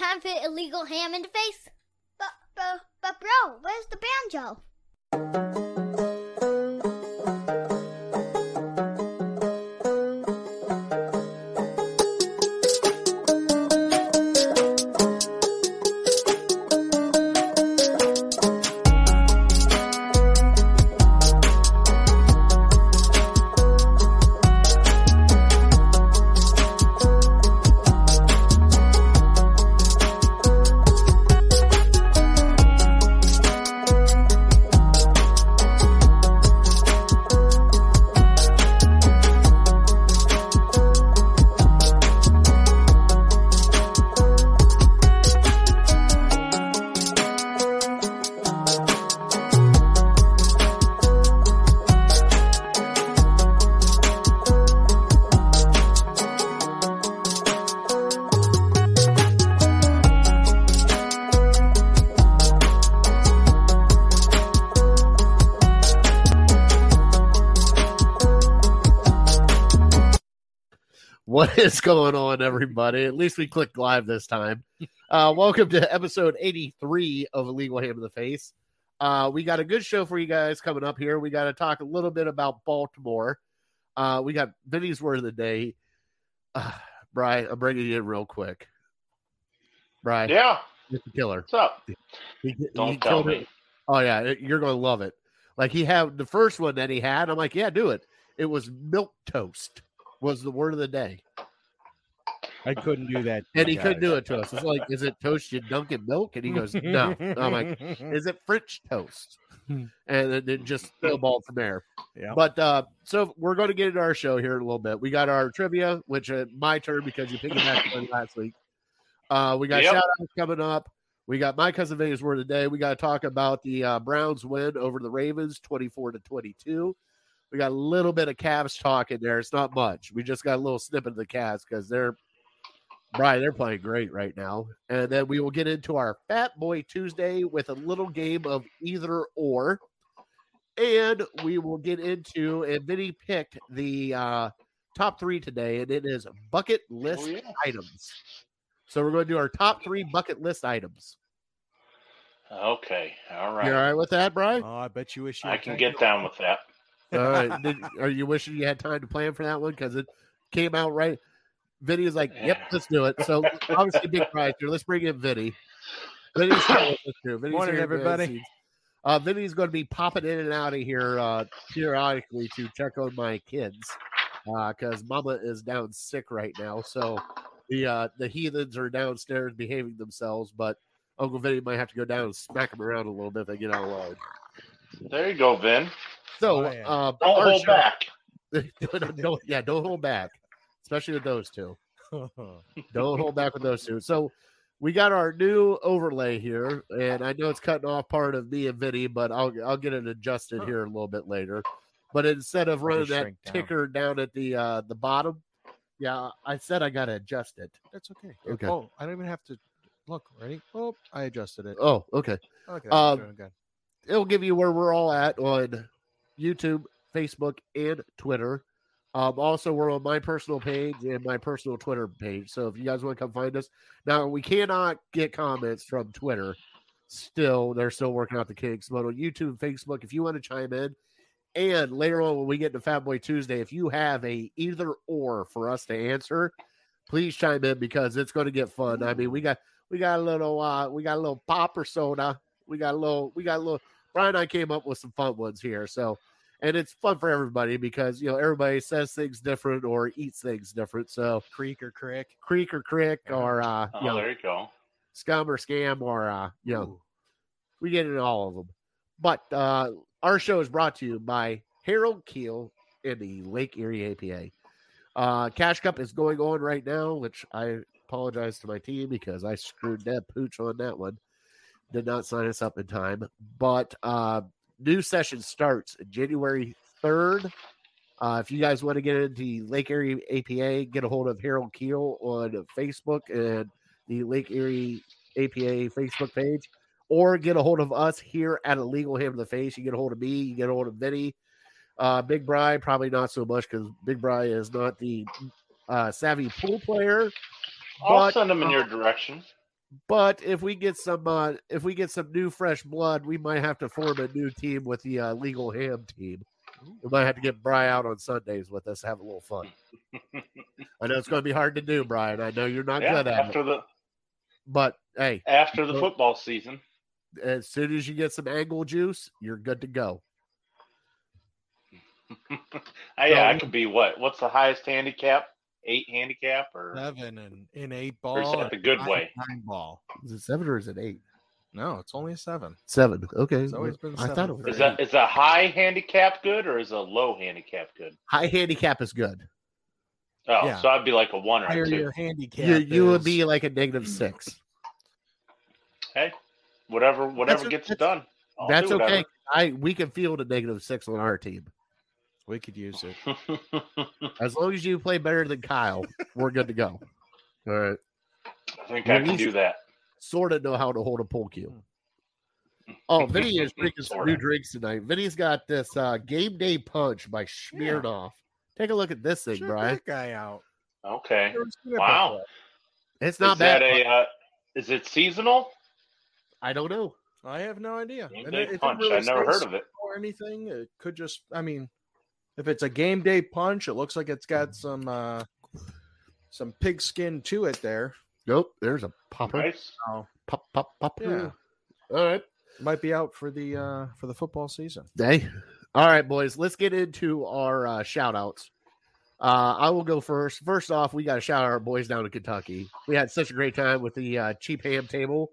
time for illegal ham in the face. But, but, but, bro, where's the banjo? Is going on, everybody? At least we clicked live this time. Uh, welcome to episode 83 of Illegal Ham in the Face. Uh, we got a good show for you guys coming up here. We got to talk a little bit about Baltimore. Uh, we got Vinny's word of the day. Uh, Brian, I'm bringing you in real quick. Brian, Yeah, It's a Killer. what's up? He, he Don't tell me. it. Oh yeah, you're going to love it. Like he had the first one that he had. I'm like, yeah, do it. It was milk toast. Was the word of the day. I couldn't do that. And he couldn't do it to us. It's like, is it toast you dunk in milk? And he goes, no. I'm like, is it French toast? Hmm. And then it just snowballed from there. Yeah. But uh, so we're going to get into our show here in a little bit. We got our trivia, which uh, my turn because you picked it back on last week. Uh, we got Yep. shout outs coming up. We got my cousin Vegas word today. We got to talk about the uh, Browns win over the Ravens, twenty-four to twenty-two. We got a little bit of Cavs talk in there. It's not much. We just got a little snippet of the Cavs because they're Brian, they're playing great right now. And then we will get into our Fat Boy Tuesday with a little game of either or. And we will get into, and Vinny picked the uh, top three today, and it is bucket list Oh, yeah. items. So we're going to do our top three bucket list items. Okay, All right. You all right with that, Brian? Oh, I bet you wish you I can get to- down with that. All right. Did, are you wishing you had time to plan for that one? Because it came out right. Vinny was like, yep, let's do it. So obviously, big prize here. Let's bring in Vinny. Vinny's here with us too. Vinny's Morning, here everybody. scenes. Uh, Vinny's going to be popping in and out of here uh, periodically to check on my kids because Mama is down sick right now. So the uh, the heathens are downstairs behaving themselves, but Uncle Vinny might have to go down and smack them around a little bit if they get out of line. There you go, Vin. So Oh, yeah. uh, Don't hold show- back. don't, don't- yeah, don't hold back, especially with those two. Don't hold back with those two. So we got our new overlay here, and I know it's cutting off part of me and Vinny, but I'll I'll get it adjusted here a little bit later. But instead of running that down. ticker down at the uh the bottom, yeah, I said I gotta adjust it. That's okay. Okay. Oh, I don't even have to look. Ready? Oh, I adjusted it. Oh, okay. Okay. um, it'll give you where we're all at on YouTube, Facebook, and Twitter. Um, also, we're on my personal page and my personal Twitter page. So if you guys want to come find us, now we cannot get comments from Twitter. Still, they're still working out the kinks. But on YouTube Facebook, if you want to chime in, and later on when we get to Fat Boy Tuesday, if you have a either or for us to answer, please chime in because it's going to get fun. I mean, we got we got a little uh we got a little popper soda. We got a little we got a little Brian and I came up with some fun ones here. So, and it's fun for everybody because you know everybody says things different or eats things different. So, Creek or crick? creek or crick Yeah. or uh, Oh, you know, there you go. scum or scam or uh, you know, Ooh. we get into all of them. But uh, our show is brought to you by Harold Keel and the Lake Erie APA. Uh, Cash Cup is going on right now, which I apologize to my team because I screwed that pooch on that one. Did not sign us up in time. But uh, new session starts January 3rd. Uh, if you guys want to get into Lake Erie APA, get a hold of Harold Keel on Facebook and the Lake Erie APA Facebook page, or get a hold of us here at Illegal Ham in the Face. You get a hold of me, you get a hold of Vinny. Uh, Big Bry, probably not so much because Big Bry is not the uh, savvy pool player. I'll But, send them in uh, your direction. But if we get some, uh, if we get some new fresh blood, we might have to form a new team with the uh, legal ham team. We might have to get Bry out on Sundays with us, have a little fun. I know it's going to be hard to do, Brian. I know you're not yeah, good at it, after the but hey, after the football season. as soon as you get some angle juice, you're good to go. Uh, yeah, I could be what? What's the highest handicap? Eight handicap or Seven and in eight Or is ball. that the good nine- way? Nine ball. Is it seven or is it eight? No, it's only a seven. Seven. Okay. It's always been seven. I thought it was is that is a high handicap good or is a low handicap good? high handicap is good. Oh, Yeah. so I'd be like a one or Higher a two. your handicap. You you would be like a negative hmm. six. Hey, whatever whatever That's- gets that's- done. I'll That's do okay. I we can field a negative six on our team We could use it. as long as you play better than Kyle. we're good to go. All right. I think Well, I can do that. Sort of know how to hold a pull cue. Oh, Vinny is drinking some new drinks tonight. Vinny's got this uh, game day punch by Smirnoff. Take a look at this thing, Check Brian. that guy out. Okay. Never seen it Wow. It's not is bad. that a uh, is it seasonal? I don't know. I have no idea. Game And day it- it punch. really I never heard of it. or anything. It could just, I mean, if it's a game day punch, it looks like it's got some uh some pigskin to it there. Nope. There's a popper. Nice. Oh, Pop, pop, pop. Yeah. All right. might be out for the uh for the football season. Day. All right, boys. Let's get into our uh, shout outs. Uh, I will go first. First off, we got to shout out our boys down in Kentucky. We had such a great time with the uh, cheap ham table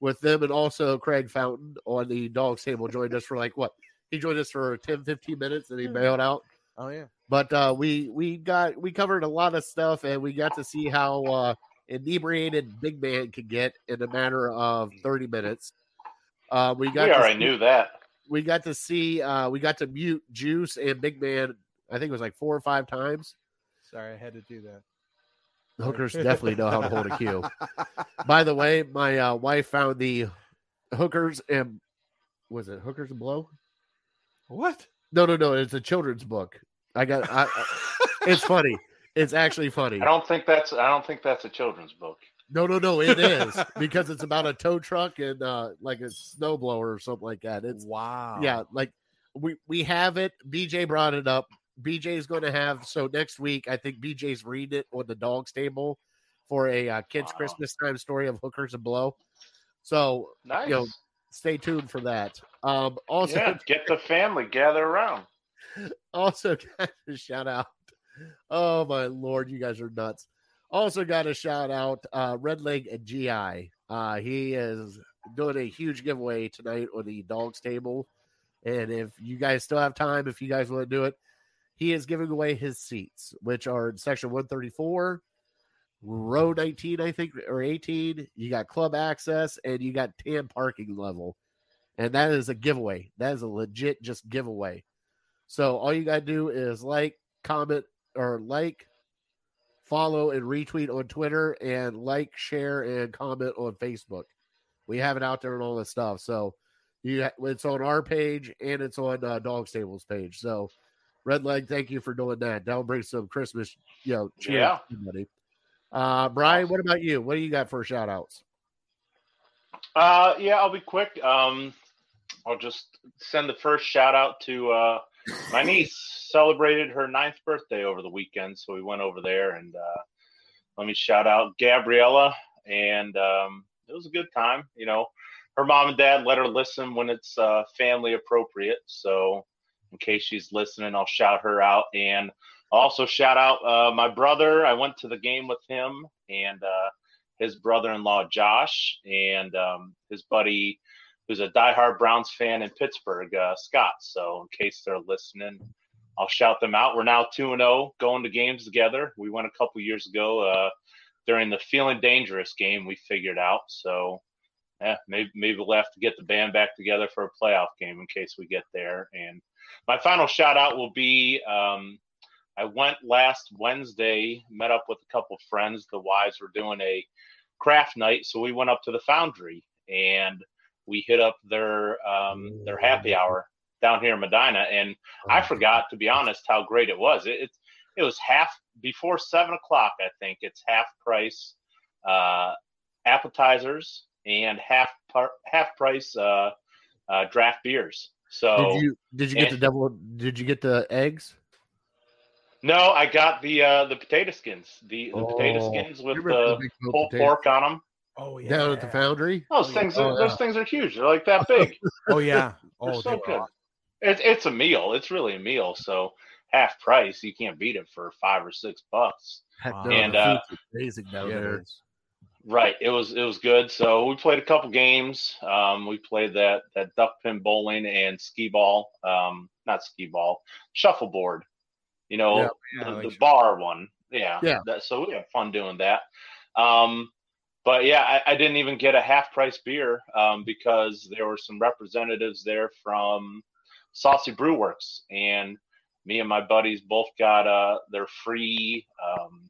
with them and also Craig Fountain on the dogs table joined us for like what? He joined us for 10, 15 minutes and he Yeah. bailed out. Oh yeah. But uh, we we got we covered a lot of stuff and we got to see how uh, inebriated Big Man could get in a matter of 30 minutes. Uh, we got We already see- knew that. we got to see uh we got to mute Juice and Big Man. I think it was like four or five times. Sorry, I had to do that. Hookers definitely know how to hold a cue. By the way, my uh, wife found the hookers and was it hookers and blow? What? No, no, no. It's a children's book. I got. I, I- it's funny. It's actually funny. I don't think that's I don't think that's a children's book. No, no, no. It is because it's about a tow truck and uh like a snowblower or something like that. It's wow. yeah like we we have it bj brought it up bj is going to have so next week i think bj's reading it on the dogs table for a uh, kids Wow. christmas time story of hookers and blow so Nice. know, stay tuned for that. Um also yeah, get the family gather around. also got a shout out. Oh my lord you guys are nuts. Also got a shout out uh red leg and gi uh he is doing a huge giveaway tonight on the dogs table. And if you guys still have time if you guys want to do it he is giving away his seats which are in section 134 row 19 i think or 18 you got club access and you got tan parking level and that is a giveaway that is a legit just giveaway so all you got to do is like, comment, or like, follow, and retweet on Twitter, and like, share, and comment on Facebook. We have it out there and all this stuff. So you, it's on our page and it's on uh, Dogs Table's page. So Red Leg, thank you for doing that. That'll bring some Christmas, you know, cheer Yeah. to everybody. Uh, Brian, what about you? What do you got for shout outs? Uh, yeah, I'll be quick. Um, I'll just send the first shout out to uh, my niece. Celebrated her ninth birthday over the weekend, so we went over there and uh, let me shout out Gabriella, and um, it was a good time. You know, her mom and dad let her listen when it's uh, family appropriate. So, in case she's listening, I'll shout her out and also shout out uh, my brother. I went to the game with him and. Uh, his brother-in-law Josh and um, his buddy, who's a diehard Browns fan in Pittsburgh, uh, Scott. So in case they're listening, I'll shout them out. We're now two and zero, going to games together. We went a couple years ago uh, during the Feeling Dangerous game. We figured out. So yeah, maybe maybe we'll have to get the band back together for a playoff game in case we get there. And my final shout out will be. Um, I went last Wednesday, met up with a couple friends. The wives were doing a craft night, so we went up to the foundry and we hit up their um, their happy hour down here in Medina. And I forgot, to be honest, how great it was. It it, it was half before seven o'clock. I think it's half price. Uh, appetizers and half par- half price uh, uh, draft beers. So Did you did you get the and- double? Did you get the eggs? No, I got the uh, the potato skins, the, the potato Oh, skins with the big smoked pulled pork on them. Oh yeah. down at the foundry. Those Oh, things, Oh, are, those things are huge. They're like that big. Oh yeah. They're Oh, so they good. It's it's a meal. It's really a meal. So half price, you can't beat it for five or six bucks. Wow. And, uh, amazing down Yeah, it Right. It was it was good. So we played a couple games. Um, we played that that duck pin bowling and skee ball. Um, not skee ball, shuffleboard. You know, Yeah, yeah, the, like the bar one. Yeah. Yeah. That, so we had fun doing that. Um, but yeah, I, I didn't even get a half price beer um, because there were some representatives there from Saucy Brew Works, and me and my buddies both got uh, their free um,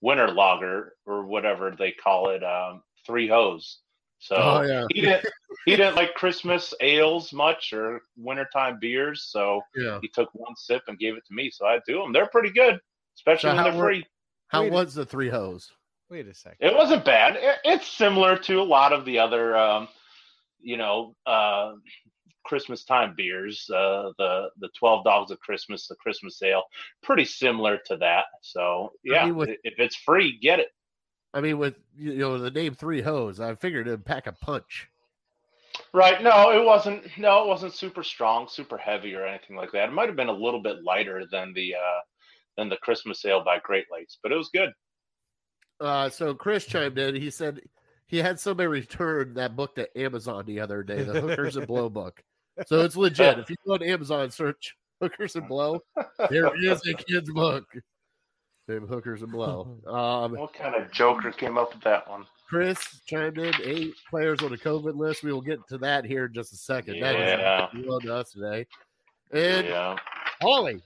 winter lager or whatever they call it, um, three hose. So Oh yeah, he didn't he didn't like Christmas ales much or wintertime beers, so yeah. he took one sip and gave it to me. So I do them. They're pretty good, especially So when they're were- free. How Wait a- was the three hose? Wait a second. It wasn't bad. It, it's similar to a lot of the other, um, you know, uh, Christmas time beers. Uh, the the Twelve Dogs of Christmas, the Christmas ale, pretty similar to that. So yeah, mean, with- if it's free, get it. I mean, with you know the name three hose, I figured it'd pack a punch. Right? No, it wasn't. No, it wasn't super strong, super heavy, or anything like that. It might have been a little bit lighter than the uh, than the Christmas ale by Great Lakes, but it was good. Uh, so Chris chimed in. He said he had somebody return that book to Amazon the other day, the Hookers and Blow book. So it's legit. If you go on Amazon search Hookers and Blow, there is a kid's book named Hookers and Blow. Um, What kind of joker came up with that one? Chris chimed in eight players on the COVID list. We will get to that here in just a second. That Yeah. is on to us today. And Yeah. Polly,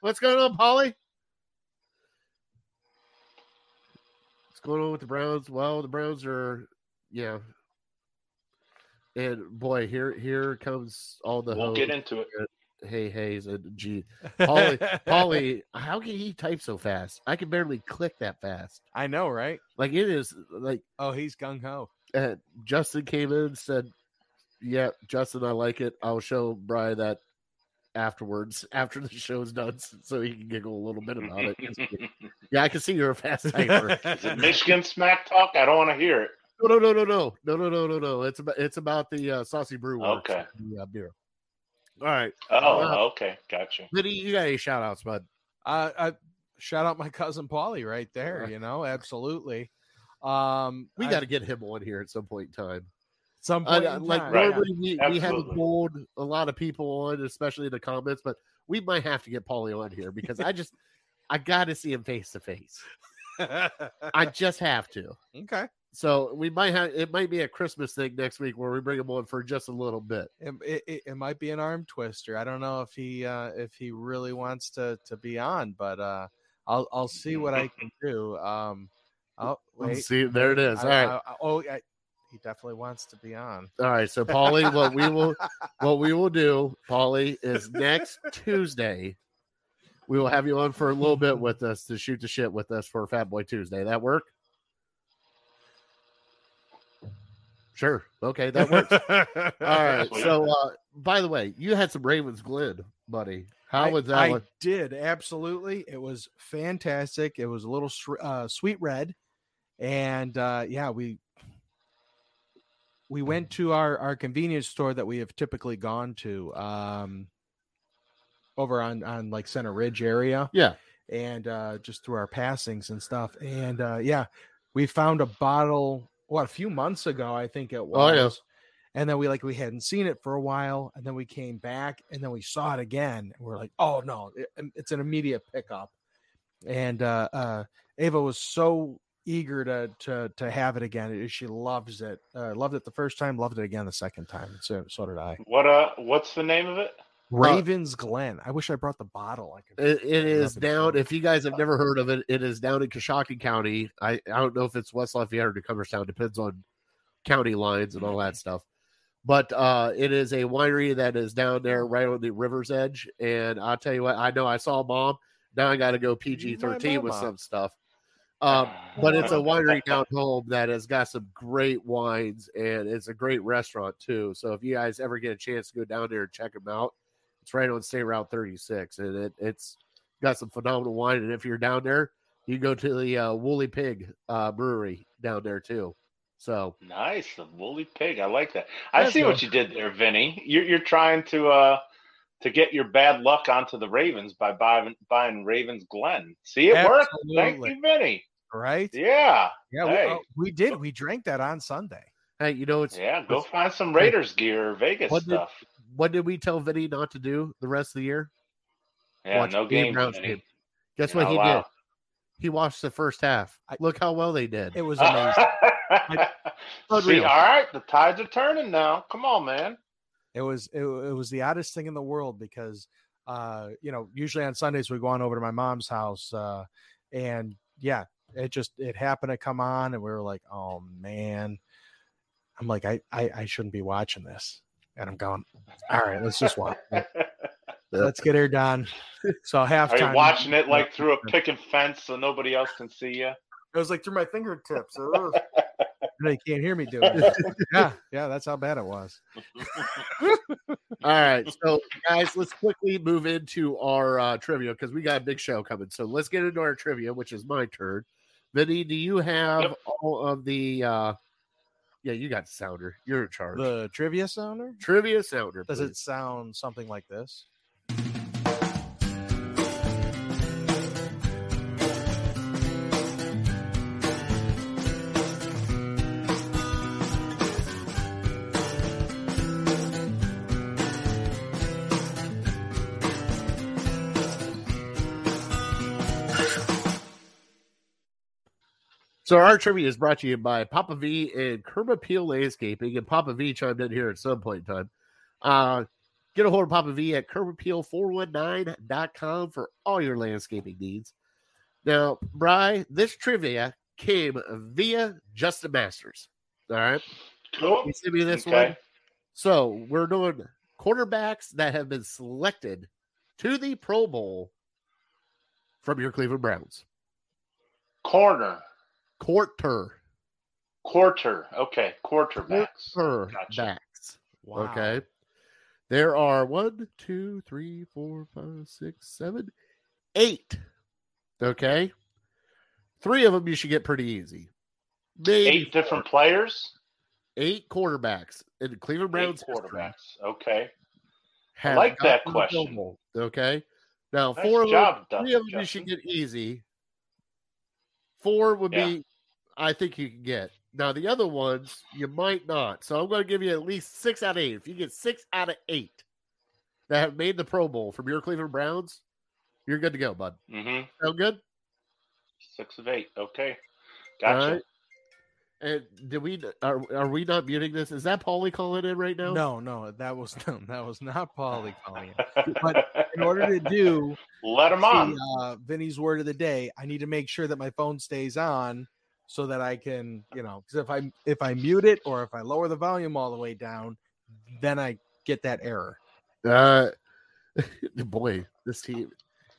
what's going on, Polly? What's going on with the Browns? Well, the Browns are, yeah. And boy, here here comes all the We'll hoes. get into it. Hey Hayes and G. Polly, Polly, how can he type so fast? I can barely click that fast. I know, right? Like it is like Oh, he's gung ho. uh, Justin came in and said, "Yeah, Justin, I like it. I'll show Brian that afterwards, after the show's done, so he can giggle a little bit about it." 'Cause, yeah, I can see you're a fast typer. Is it Michigan smack talk? I don't want to hear it. No, no, no, no, no, no, no, no, no, no. It's about it's about the uh, saucy brew. Okay. the, uh, beer. All right, Oh, Wow. okay, gotcha. Liddy, you got any shout outs, bud? Uh, I shout out my cousin Paulie right there. You know, absolutely. Um, We got to get him on here at some point in time. some I, point I- in like time. Right. normally we, we haven't pulled a lot of people on, especially in the comments, but we might have to get Paulie on here because I just I got to see him face to face. I just have to. okay. So we might have it might be a Christmas thing next week where we bring him on for just a little bit. It, it, it- might be an arm twister. I don't know if he uh, if he really wants to to be on, but uh, I'll I'll see what I can do. Um, oh wait, See, there it is. I- All right. I- I- oh, he definitely wants to be on. All right. So Paulie, what we will what we will do, Paulie, is next Tuesday. We will have you on for a little bit with us to shoot the shit with us for Fat Boy Tuesday. That work? Sure. Okay, that works. All right. So, uh, by the way, you had some Ravens Glen, buddy. How I, was that I one? did absolutely. It was fantastic. It was a little uh, sweet red, and uh, yeah, we we went to our our convenience store that we have typically gone to um, over on on like Center Ridge area, Yeah. and uh, just through our passings and stuff. And uh, yeah, we found a bottle. What a few months ago, I think it was. Oh, yeah. And then we like we hadn't seen it for a while, and then we came back, and then we saw it again, and we're like, "Oh no, it- it's an immediate pickup." And uh, uh, Ava was so eager to to to have it again. She loves it. Uh, loved it the first time, loved it again the second time. So so did I. What uh? What's the name of it? Ravens Glen. I wish I brought the bottle. I could. It, it is down. If you guys have never heard of it, it is down in Coshocton County. I, I don't know if it's West Lafayette or Cumberstown. Depends on county lines and all that stuff. But uh, it is a winery that is down there right on the river's edge. And I'll tell you what, I know I saw mom. Now I got to go PG thirteen with some stuff. Um, but it's a winery down home that has got some great wines and it's a great restaurant too. So if you guys ever get a chance to go down there and check them out, it's right on State Route 36 and it, it's got some phenomenal wine. And if you're down there, you go to the uh, Woolly Pig uh, Brewery down there too. So Nice, the woolly pig. I like that. I That's see what you did there, Vinny. You're you're trying to uh to get your bad luck onto the Ravens by buying buying Ravens Glen. See, it worked. Thank you, Vinny. Right? Yeah, Yeah, we, Hey. uh, we did. We drank that on Sunday. hey, you know it's yeah. Go find some Raiders gear, or Vegas What did- stuff. What did we tell Vinny not to do the rest of the year? Yeah, Watch no Dave games, Vinny. game. Guess You're what he not did? He watched the first half. Look how well they did. It was amazing. See, all right, the tides are turning now. Come on, man. it was it, it was the oddest thing in the world because uh you know usually on sundays we go on over to my mom's house uh and yeah it just it happened to come on and we were like oh man i'm like i i, I shouldn't be watching this and i'm going all right let's just watch let's get her done so half. Are halftime you watching it like through a picket fence so nobody else can see you? it was like through my fingertips Ugh. no, you can't hear me do it yeah yeah that's how bad it was All right, so guys, let's quickly move into our uh, trivia because we got a big show coming. So let's get into our trivia, which is my turn. Vinny, do you have Yep. all of the? uh Yeah, you got the sounder. You're in charge. the trivia sounder trivia sounder. does please. it sound something like this So our trivia is brought to you by Papa V and Curb Appeal Landscaping, and Papa V chimed in here at some point in time. Uh, get a hold of Papa V at CurbAppeal419.com for all your landscaping needs. Now, Bry, this trivia came via Justin Masters. All right. Cool. You sent me this Okay. one. So we're doing quarterbacks that have been selected to the Pro Bowl from your Cleveland Browns. Corner. Quarter. Quarter. Okay. Quarterbacks. Quarterbacks. Gotcha. Wow. Okay. There are one, two, three, four, five, six, seven, eight. Okay. Three of them you should get pretty easy. Maybe Eight different players. eight quarterbacks in the Cleveland Browns Eight history quarterbacks. Okay. have like that gotten to the Pro question. Bowl, Okay. Now, Nice four of them, three of them you should get easy. Four would Yeah. be, I think you can get. Now, the other ones, you might not. So I'm going to give you at least six out of eight. If you get six out of eight that have made the Pro Bowl from your Cleveland Browns, you're good to go, bud. Mm-hmm. Sound good? Six of eight. Okay. Gotcha. right. And did we are are we not muting this? Is that Paulie calling in right now? No, no, that was no, that was not Paulie calling it. But In order to do Let him on. the, uh, Vinny's word of the day, I need to make sure that my phone stays on so that I can, you know, because if I if I mute it or if I lower the volume all the way down, then I get that error. Uh, boy, this team.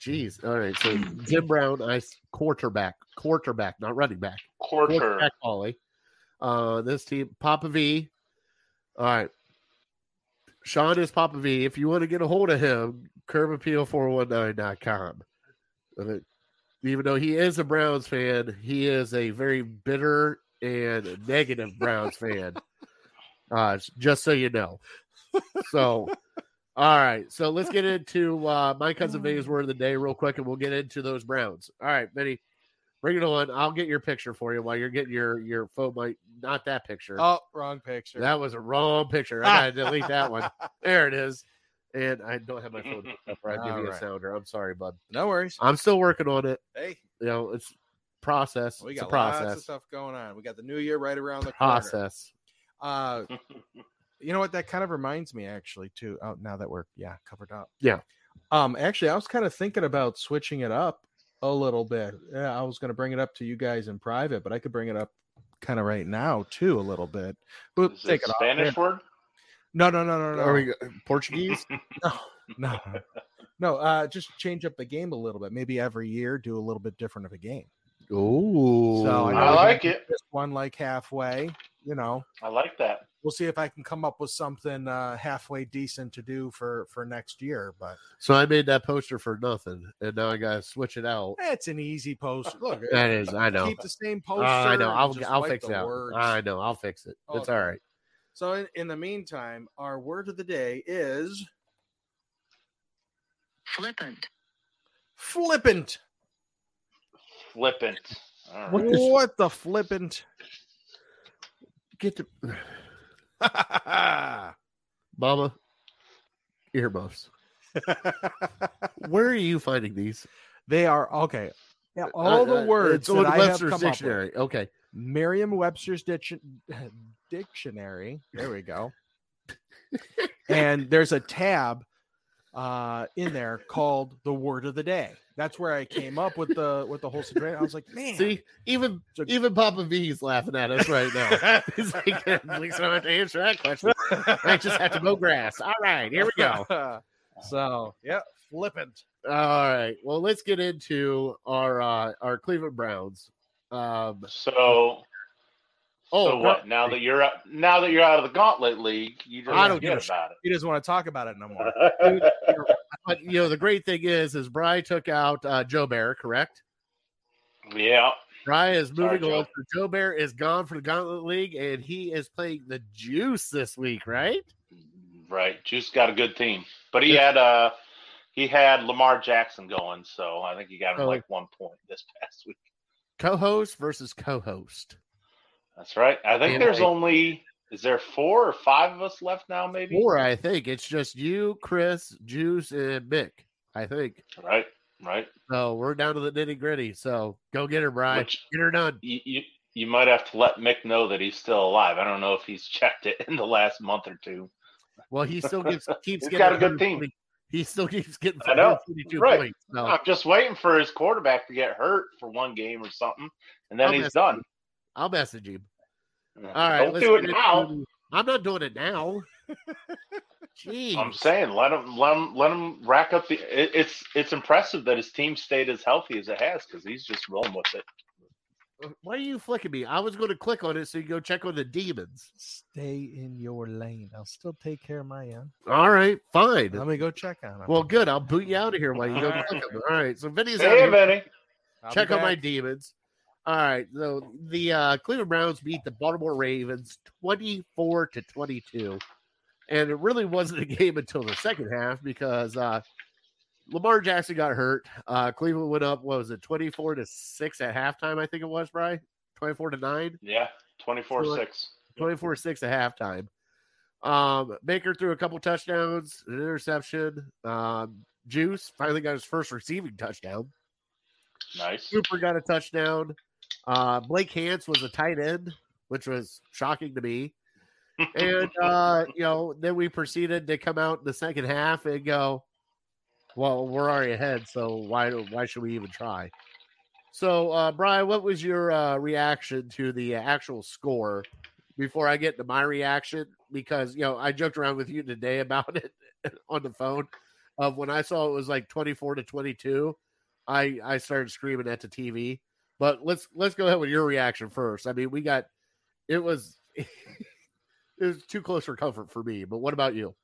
Jeez. All right. So Jim Brown, I quarterback, quarterback, not running back. Quarter. Quarterback, Paulie. Uh, this team, Papa V. All right. Sean is Papa V. If you want to get a hold of him, curbappeal419.com. Uh, Even though he is a Browns fan, he is a very bitter and negative Browns fan. Uh, just so you know. So, all right. So let's get into uh, my cousin Vinny's word of the day real quick, and we'll get into those Browns. All right, Vinny, bring it on. I'll get your picture for you while you're getting your your phone. Mic, not that picture. Oh, wrong picture. That was a wrong picture. I gotta delete that one. There it is. And I don't have my phone up where I give All you a right. sounder. I'm sorry, bud. no worries. I'm still working on it. Hey, You know, it's process. we it's got a lots of stuff going on. We got the new year right around the corner. Process. Uh, you know what? That kind of reminds me, actually, too. Oh, now that we're yeah covered up. Yeah. Um, actually, I was kind of thinking about switching it up a little bit. Yeah, I was going to bring it up to you guys in private, but I could bring it up kind of right now too, a little bit. But Is take it it off. Spanish word? No, no, no, no, no. Are we Portuguese? no, no, no. Uh, just change up the game a little bit. Maybe every year do a little bit different of a game. Oh, So I, I like it. This one like halfway. You know, I like that. We'll see if I can come up with something uh, halfway decent to do for for next year. But So I made that poster for nothing, and now I gotta switch it out. it's an easy post. Look, That is, I know. keep the same poster. I know. and I'll I'll fix the it out. I know. I'll fix it. It's all right. So in, in the meantime, our word of the day is Flippant. flippant. Flippant. All right. What the- What the flippant? Get to Mama earmuffs. Where are you finding these? they are okay. Yeah, all Uh, the uh, words It's that on I have Webster's come up with. dictionary. Okay. Merriam-Webster's diction- dictionary. There we go. and there's a tab uh in there called the word of the day. That's where I came up with the with the whole situation. I was like, man, See, even So- even Papa V is laughing at us right now. He's like, at least I don't have to answer that question. I just have to mow grass. All right, here we go. so yeah, flippant. All right. Well, let's get into our uh our Cleveland Browns. Um So, Oh, so what? Now that you're out, now that you're out of the Gauntlet League, you just I don't give forget a sh- about He doesn't want to talk about it no more. it. but you know the great thing is is Bry took out uh Joe Bear, correct? yeah. Bry is Sorry, moving on. Joe. Joe Bear is gone for the Gauntlet League, and he is playing the Juice this week, right? Right. Juice got a good team, but he had uh he had Lamar Jackson going, so I think he got him Oh. like one point this past week. Co-host versus co-host. That's right. I think And there's I- only is there four or five of us left now, maybe. Four, I think. It's just you, Chris, Juice, and Mick. I think. Right. Right. So we're down to the nitty gritty. So go get her, Bry. Which Get her done. you, you you might have to let Mick know that he's still alive. I don't know if he's checked it in the last month or two. Well, he still gets keeps He's getting got a good team. He still keeps getting I know. Right. points. So I'm just waiting for his quarterback to get hurt for one game or something, and then I'll he's done. I'll message him. All right, Don't let's do it now. into- I'm not doing it now. Jeez. I'm saying let him let him let him rack up the. It, it's it's impressive that his team stayed as healthy as it has because he's just rolling with it. Uh, why are you flicking me? I was going to click on it so you go check on the demons. Stay in your lane. I'll still take care of my end. All right, fine. Let me go check on it. Well, good. I'll boot you out of here while you go click them. All right. So Vinny's out Hey, here. Benny. Check on my demons. All right. So the uh, Cleveland Browns beat the Baltimore Ravens 24 to 22. And it really wasn't a game until the second half because uh, Lamar Jackson got hurt. Uh, Cleveland went up, what was it, 24 to 6 at halftime, I think it was, Bry? 24 to 9? Yeah, twenty four So, six. 24 6 at halftime. Um, Baker threw a couple touchdowns, an interception. Um, Juice finally got his first receiving touchdown. Nice. Cooper got a touchdown. Uh, Blake Hance was a tight end, which was shocking to me. And uh, you know, then we proceeded to come out in the second half and go, "Well, we're already ahead, so why why should we even try?" So, uh, Brian, what was your uh, reaction to the actual score before I get to my reaction? Because you know, I joked around with you today about it on the phone. Of when I saw it was like twenty four to twenty two, I I started screaming at the TV. But let's let's go ahead with your reaction first. I mean, we got it was it was too close for comfort for me. But what about you?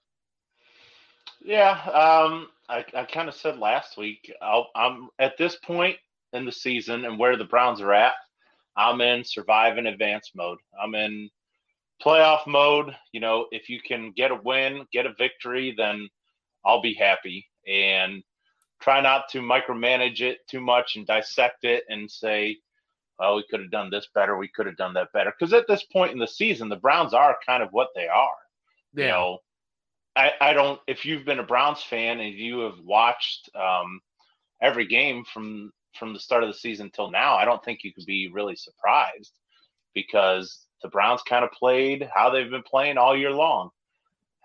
Yeah, um, I, I kind of said last week. I'll, I'm at this point in the season and where the Browns are at. I'm in survive and advance mode. I'm in playoff mode. You know, if you can get a win, get a victory, then I'll be happy. And try not to micromanage it too much and dissect it and say, well, we could have done this better. We could have done that better. Because at this point in the season, the Browns are kind of what they are. You know, I, I don't, if you've been a Browns fan and you have watched um, every game from, from the start of the season till now, I don't think you could be really surprised because the Browns kind of played how they've been playing all year long.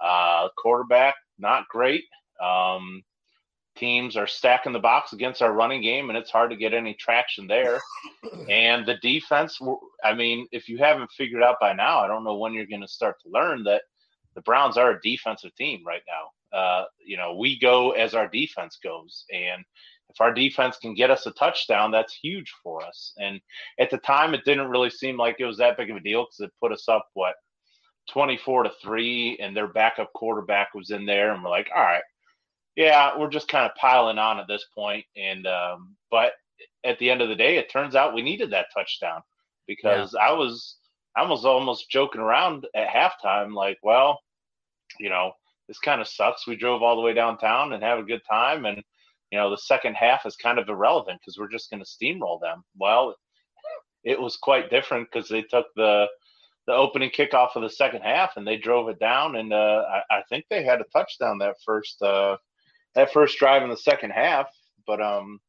Uh, quarterback, not great. Um, teams are stacking the box against our running game, and it's hard to get any traction there. and the defense, I mean, if you haven't figured out by now, I don't know when you're going to start to learn that the Browns are a defensive team right now. Uh, you know, we go as our defense goes, and if our defense can get us a touchdown, that's huge for us. And at the time, it didn't really seem like it was that big of a deal because it put us up what 24 to three, and their backup quarterback was in there, and we're like, all right, yeah, we're just kind of piling on at this point. And um, but at the end of the day, it turns out we needed that touchdown because yeah. I was I was almost joking around at halftime, like, well, you know, this kind of sucks. We drove all the way downtown and have a good time, and you know, the second half is kind of irrelevant because we're just going to steamroll them. Well, it was quite different because they took the the opening kickoff of the second half and they drove it down, and uh, I, I, think they had a touchdown that first uh, that first drive in the second half. But um,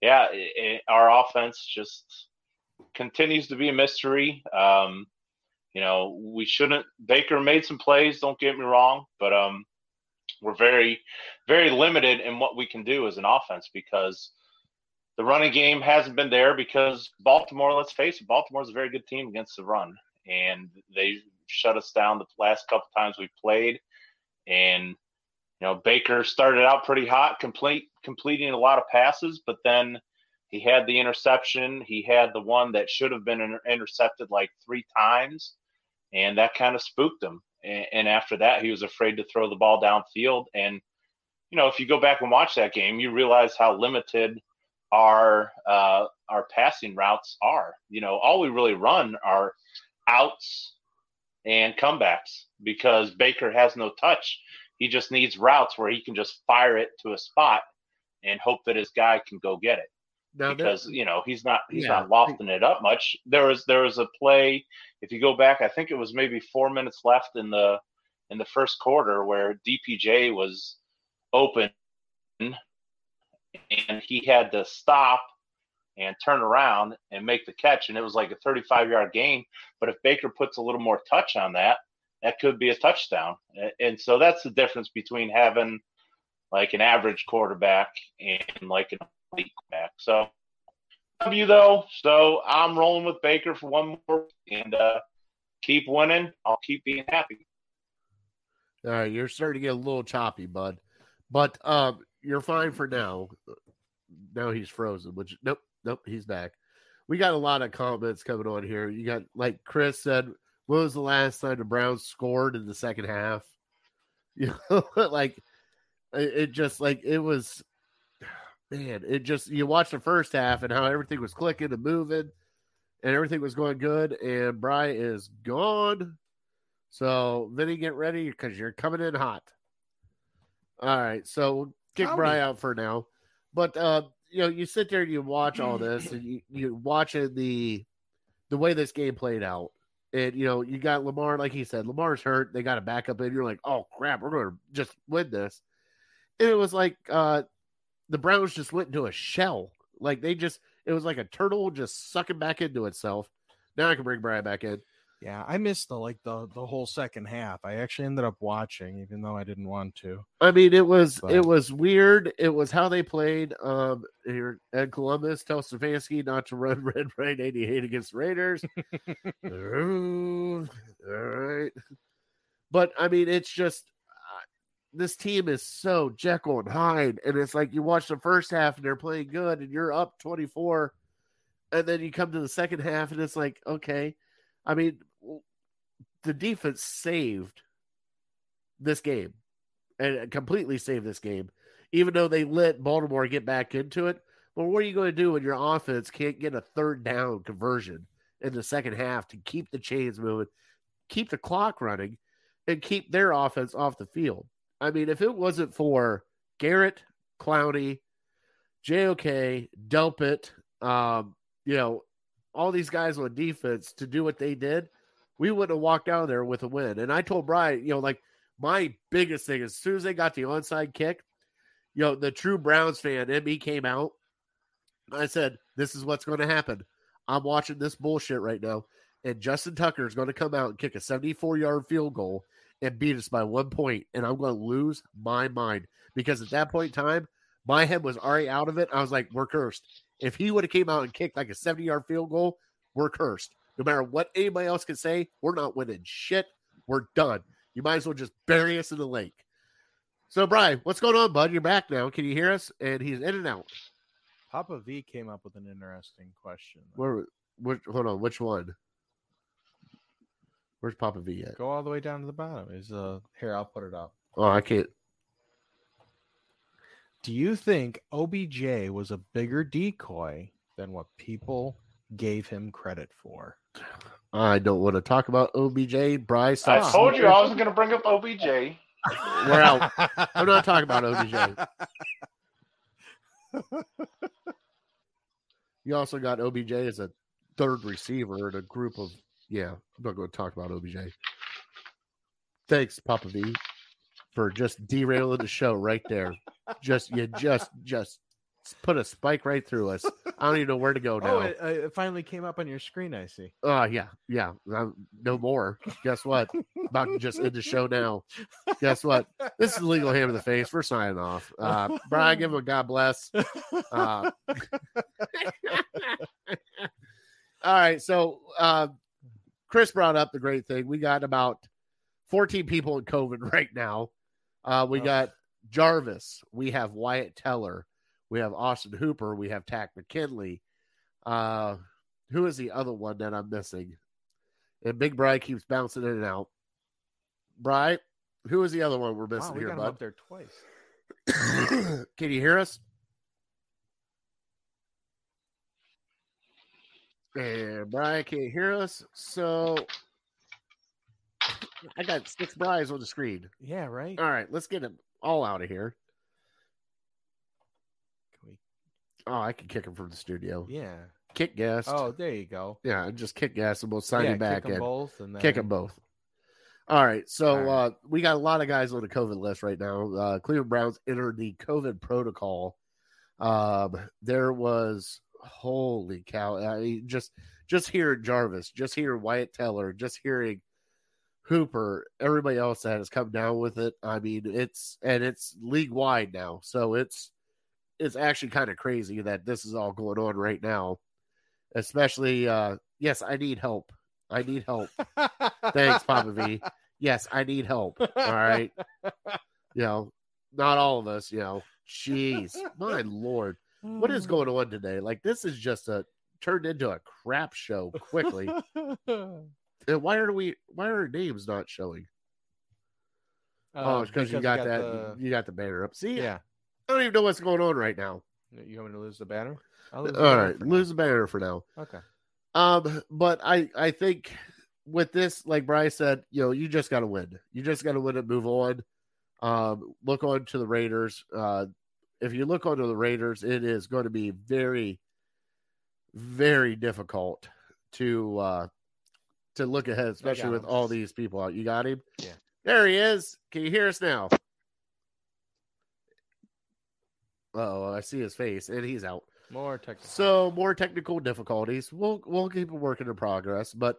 yeah, it, it, our offense just continues to be a mystery. Um, you know, we shouldn't. Baker made some plays. Don't get me wrong, but um, we're very, very limited in what we can do as an offense because the running game hasn't been there because Baltimore. Let's face it, Baltimore's a very good team against the run, and they shut us down the last couple times we played. And you know, Baker started out pretty hot, complete completing a lot of passes, but then he had the interception. He had the one that should have been inter- intercepted like three times, and that kind of spooked him. And, and, after that, he was afraid to throw the ball downfield. And you know, if you go back and watch that game, you realize how limited our uh, our passing routes are. You know, all we really run are outs and comebacks because Baker has no touch. He just needs routes where he can just fire it to a spot and hope that his guy can go get it. Now because you know he's not he's yeah. not lofting it up much. There was there was a play. If you go back, I think it was maybe four minutes left in the in the first quarter where DPJ was open and he had to stop and turn around and make the catch and it was like a 35 yard gain but if baker puts a little more touch on that that could be a touchdown and so that's the difference between having like an average quarterback and like an elite quarterback so W though, so I'm rolling with Baker for one more and uh, keep winning. I'll keep being happy. All right, you're starting to get a little choppy, bud, but um, you're fine for now. Now he's frozen, which nope, nope, he's back. We got a lot of comments coming on here. You got like Chris said, when was the last time the Browns scored in the second half? You know, like it just like it was man, it just you watch the first half and how everything was clicking and moving and everything was going good, and Bry is gone. So Vinny, get ready because you're coming in hot. All right, so we'll kick Howdy. Bry out for now. But uh, you know, you sit there and you watch all this, and you you watching the the way this game played out. And you know, you got Lamar, like he said, Lamar's hurt. They got a backup in. You're like, oh crap, we're gonna just win this. And it was like uh the Browns just went into a shell. Like they just, it was like a turtle just sucking back into itself. Now I can bring Brian back in. Yeah, I missed the like the the whole second half. I actually ended up watching, even though I didn't want to. I mean, it was but... it was weird. It was how they played. Um, here Ed Columbus tells Stefanski not to run red right eighty eight against Raiders. All right, but I mean, it's just this team is so Jekyll and Hyde, and it's like you watch the first half and they're playing good, and you're up twenty four, and then you come to the second half and it's like okay, I mean, the defense saved this game, and completely saved this game, even though they let Baltimore get back into it. But what are you going to do when your offense can't get a third down conversion in the second half to keep the chains moving, keep the clock running, and keep their offense off the field? I mean, if it wasn't for Garrett, Clowney, JOK, Delpit, um, you know, all these guys on defense to do what they did, we wouldn't have walked down there with a win. And I told Brian, you know, like my biggest thing as soon as they got the onside kick, you know, the true Browns fan in me came out. I said, This is what's going to happen. I'm watching this bullshit right now. And Justin Tucker is going to come out and kick a 74 yard field goal and beat us by one point, and I'm going to lose my mind because at that point in time, my head was already out of it. I was like, we're cursed. If he would have came out and kicked like a 70 yard field goal, we're cursed. No matter what anybody else can say, we're not winning shit. We're done. You might as well just bury us in the lake. So, Brian, what's going on, bud? You're back now. Can you hear us? And he's in and out. Papa V came up with an interesting question. Where? Which? Hold on. Which one? Where's Papa V at? Go all the way down to the bottom. Is uh here? I'll put it up. Oh, I can't. Do you think OBJ was a bigger decoy than what people gave him credit for? I don't want to talk about OBJ. Bryce, I ah, told you. I wasn't going to bring up OBJ. We're out. I'm not talking about OBJ. You also got OBJ as a third receiver in a group of yeah. I'm not going to talk about OBJ. Thanks, Papa V, for just derailing the show right there. Just you just just put a spike right through us. I don't even know where to go now. Oh, it, uh, it finally came up on your screen. I see. Oh yeah, yeah. Um, no more. Guess what? About to just end the show now. Guess what? This is legal ham in the face. We're signing off. Uh, Brian, give him a God bless. Uh, all right. So uh, Chris brought up the great thing. We got about 14 people in COVID right now. Uh, we Oh. got Jarvis. We have Wyatt Teller. We have Austin Hooper. We have Takk McKinley. Uh, who is the other one that I'm missing? And Big Bry keeps bouncing in and out. Bry, who is the other one we're Wow, missing we here, got him bud? up there twice. Can you hear us? And Brian can't hear us, so I got six Bry's on the screen. Yeah, right. All right, let's get them all out of here. Can we- Oh, I can kick him from the studio. yeah. Kick guest. Oh, there you go. yeah, just kick gas and we'll sign yeah, him back kick 'em in. both and then Kick them both. All right. So All right. Uh, we got a lot of guys on the COVID list right now. Uh, Cleveland Browns entered the COVID protocol. Um, there was holy cow! I mean, just just hearing Jarvis, just hearing Wyatt Teller, just hearing Hooper, everybody else that has come down with it. I mean, it's and it's league wide now, so it's it's actually kind of crazy that this is all going on right now. Especially, uh, yes, I need help. I need help. Thanks, Papa V. Yes, I need help. All right. You know, not all of us, you know. Jeez, my lord. What is going on today? Like this is just a turned into a crap show quickly. and why are we why are our names not showing? oh, Uh, it's because you we got, that the- you got the banner up. See, yeah. I don't even know what's going on right now. You want me to lose the banner? I'll lose the All banner right, for now. the banner for now. Okay. Um, but I I think with this, like Bryce said, you know, you just got to win. You just got to win and move on. Um, look on to the Raiders. Uh, if you look onto the Raiders, it is going to be very, very difficult to uh to look ahead, especially with all these people out. You got him? Yeah. There he is. Can you hear us now? Oh, I see his face, and he's out. More technical. So more technical difficulties. We'll we'll keep a work in progress, but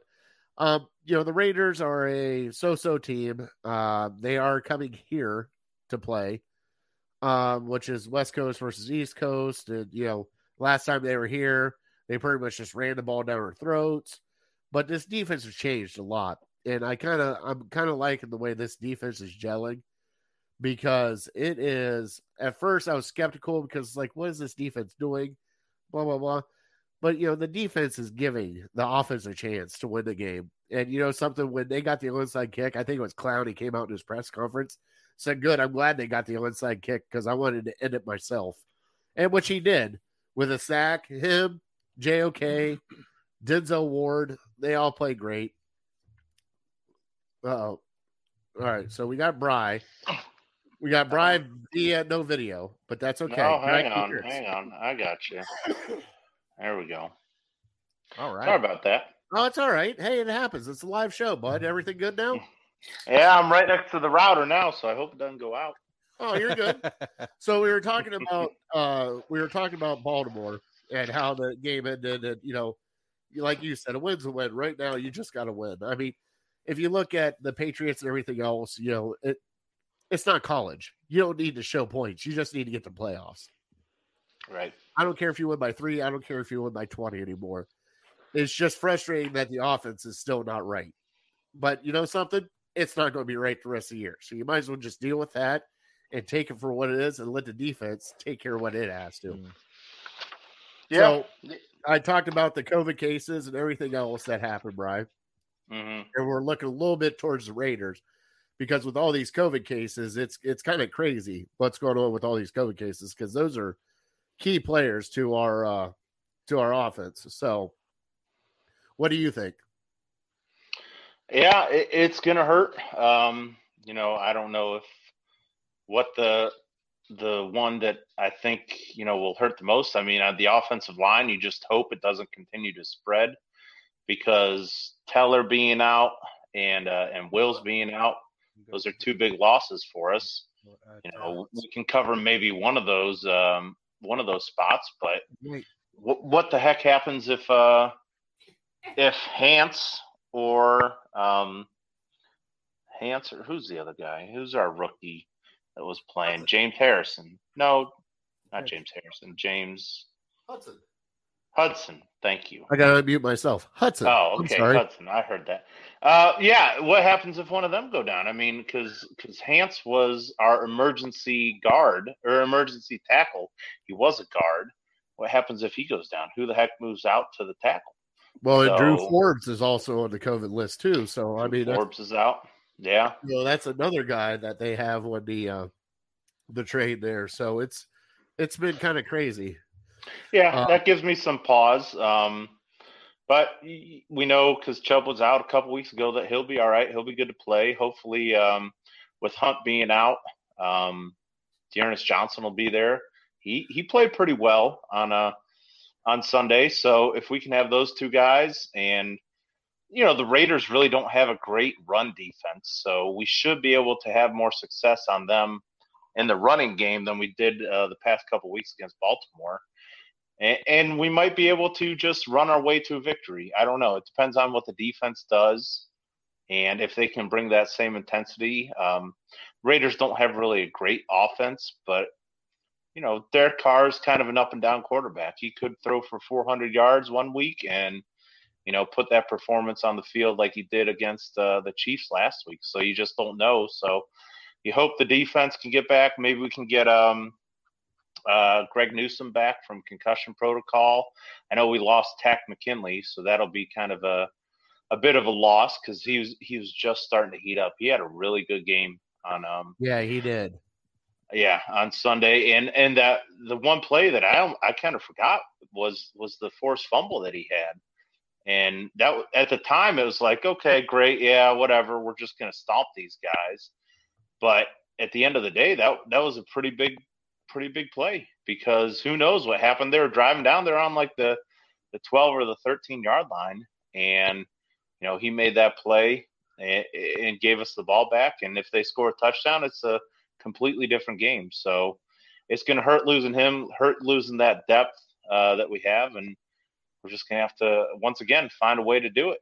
um, you know the Raiders are a so-so team. Uh, they are coming here to play, um, which is West Coast versus East Coast, and you know last time they were here, they pretty much just ran the ball down our throats. But this defense has changed a lot, and I kind of I'm kind of liking the way this defense is gelling because it is at first I was skeptical because like what is this defense doing? Blah blah blah. But you know, the defense is giving the offense a chance to win the game. And you know something when they got the onside kick, I think it was Clowney came out in his press conference, said, Good, I'm glad they got the onside kick because I wanted to end it myself. And which he did with a sack, him, JOK, Denzel Ward, they all played great. Uh oh. All right, so we got Bry. We got Bry via no video, but that's okay. Oh, hang on, yours. hang on. I got you. There we go. All right. Sorry about that. Oh, it's all right. Hey, it happens. It's a live show, bud. Everything good now? Yeah, I'm right next to the router now, so I hope it doesn't go out. Oh, you're good. so we were talking about uh we were talking about Baltimore and how the game ended and you know, like you said, a win's a win. Right now you just gotta win. I mean, if you look at the Patriots and everything else, you know, it it's not college. You don't need to show points. You just need to get the playoffs. Right. I don't care if you win by three. I don't care if you win by 20 anymore. It's just frustrating that the offense is still not right. But you know something? It's not going to be right the rest of the year. So you might as well just deal with that and take it for what it is and let the defense take care of what it has to. Mm. So I talked about the COVID cases and everything else that happened, Brian. hmm and we're looking a little bit towards the Raiders because with all these COVID cases, it's it's kind of crazy what's going on with all these COVID cases because those are key players to our uh to our offense. So, what do you think? Yeah, it, it's gonna hurt. Um, you know, I don't know if what the the one that I think you know will hurt the most. I mean, on the offensive line, you just hope it doesn't continue to spread because Teller being out and uh, and Wills being out, those are two big losses for us. You know, we can cover maybe one of those um, one of those spots, but Wait, what, what the heck happens if uh if Hance or um Hance or who's the other guy? Who's our rookie that was playing? James Harrison. No, not James Harrison. James Hudson. Hudson. Thank you. I gotta unmute myself. Hudson. Oh, okay. Hudson. I heard that. Uh, yeah. What happens if one of them go down? I mean, because because Hance was our emergency guard or emergency tackle. He was a guard. What happens if he goes down? Who the heck moves out to the tackle? Well, and Drew Forbes is also on the COVID list too. So I mean, Forbes is out. Yeah. you know, that's another guy that they have on the uh the trade there. So it's it's been kind of crazy. Yeah, Uh, that gives me some pause. Um, but we know because Chubb was out a couple weeks ago that he'll be all right. He'll be good to play. Hopefully, um, with Hunt being out, um, D'Ernest Johnson will be there. He he played pretty well on uh on Sunday. So if we can have those two guys, and you know the Raiders really don't have a great run defense, so we should be able to have more success on them in the running game than we did uh, the past couple weeks against Baltimore and, we might be able to just run our way to a victory. I don't know. It depends on what the defense does, and if they can bring that same intensity. Um, Raiders don't have really a great offense, but you know Derek Carr is kind of an up and down quarterback. He could throw for 400 yards one week and you know put that performance on the field like he did against uh, the Chiefs last week. So you just don't know. So you hope the defense can get back. Maybe we can get um uh, Greg Newsome back from concussion protocol. I know we lost Takk McKinley, so that'll be kind of a a bit of a loss because he was he was just starting to heat up. He had a really good game on um Yeah, he did. yeah on Sunday, and and that the one play that I I kind of forgot was was the forced fumble that he had. And that at the time it was like, okay, great, yeah, whatever. We're just gonna stomp these guys. But at the end of the day, that that was a pretty big pretty big play because who knows what happened. They were driving down, they're on like the the 12 or the 13 yard line, and you know he made that play and, and gave us the ball back. And if they score a touchdown, it's a completely different game. So it's going to hurt losing him, hurt losing that depth uh, that we have, and we're just going to have to once again find a way to do it.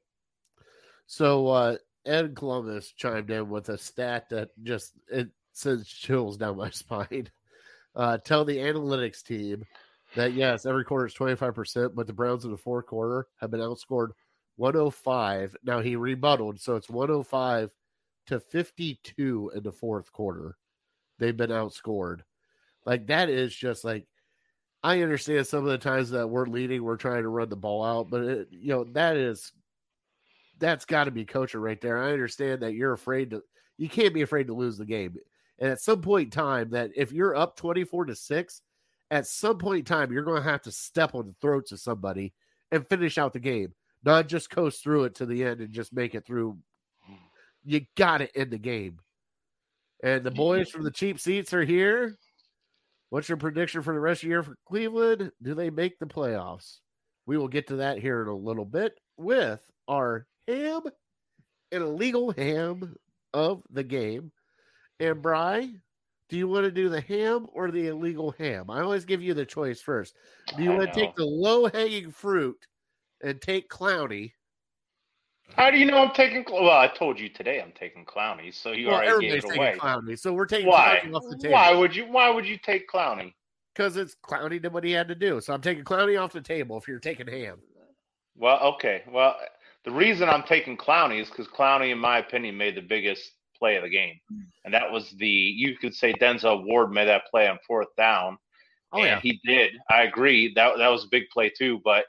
So uh Ed Columbus chimed in with a stat that just it sends chills down my spine. Uh tell the analytics team that yes, every quarter is 25%, but the Browns in the fourth quarter have been outscored 105. Now he rebutted, so it's 105 to 52 in the fourth quarter. They've been outscored. Like that is just like I understand some of the times that we're leading, we're trying to run the ball out, but it, you know that is that's got to be coaching right there. I understand that you're afraid to, you can't be afraid to lose the game. And at some point in time, that if you're up 24 to six, at some point in time, you're going to have to step on the throats of somebody and finish out the game, not just coast through it to the end and just make it through. You got to end the game. And the boys from the cheap seats are here. What's your prediction for the rest of the year for Cleveland? Do they make the playoffs? We will get to that here in a little bit with our ham and illegal ham of the game. And Bry, do you want to do the ham or the illegal ham? I always give you the choice first. Do you I want to take the low hanging fruit and take Clowney? How do you know I'm taking? Well, I told you today I'm taking Clowney, so you Well, already gave it taking away. Clowney, so we're taking Why? Clowney off the Why would you? Why would you take Clowney? because it's Clowney did what he had to do. So I'm taking Clowney off the table. If you're taking ham, Well, okay. Well, the reason I'm taking Clowney is because Clowney, in my opinion, made the biggest play of the game, and that was the you could say Denzel Ward made that play on fourth down, Oh and yeah. he did. I agree. That that was a big play too. But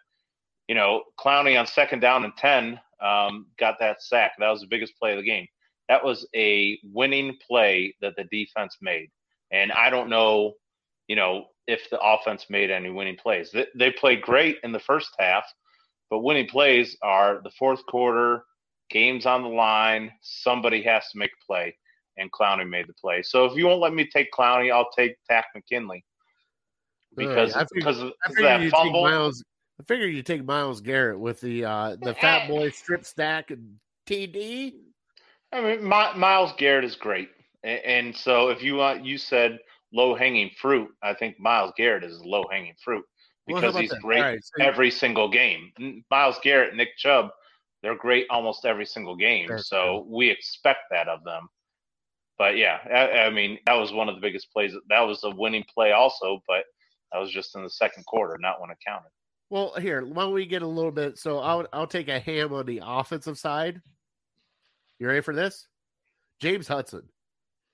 you know, Clowney on second down and ten um, got that sack. That was the biggest play of the game. That was a winning play that the defense made. And I don't know, you know, if the offense made any winning plays. They, they played great in the first half, but winning plays are the fourth quarter, games on the line. Somebody has to make a play, and Clowney made the play. So if you won't let me take Clowney, I'll take Takk McKinley because right, I fig- because of, I because of figure that you fumble. take Myles. I figure you take Myles Garrett with the uh the Fat Boy strip stack and TD. I mean, My, Myles Garrett is great, and, and so if you want, you said low hanging fruit. I think Myles Garrett is low hanging fruit because about he's that? great right, so- every single game. Myles Garrett, Nick Chubb, they're great almost every single game. That's so we expect that of them. But yeah, I, I mean, that was one of the biggest plays. That was a winning play also, but that was just in the second quarter, not when it counted. Well, here, why don't we get a little bit? So I'll I'll take a ham on the offensive side. You ready for this? James Hudson.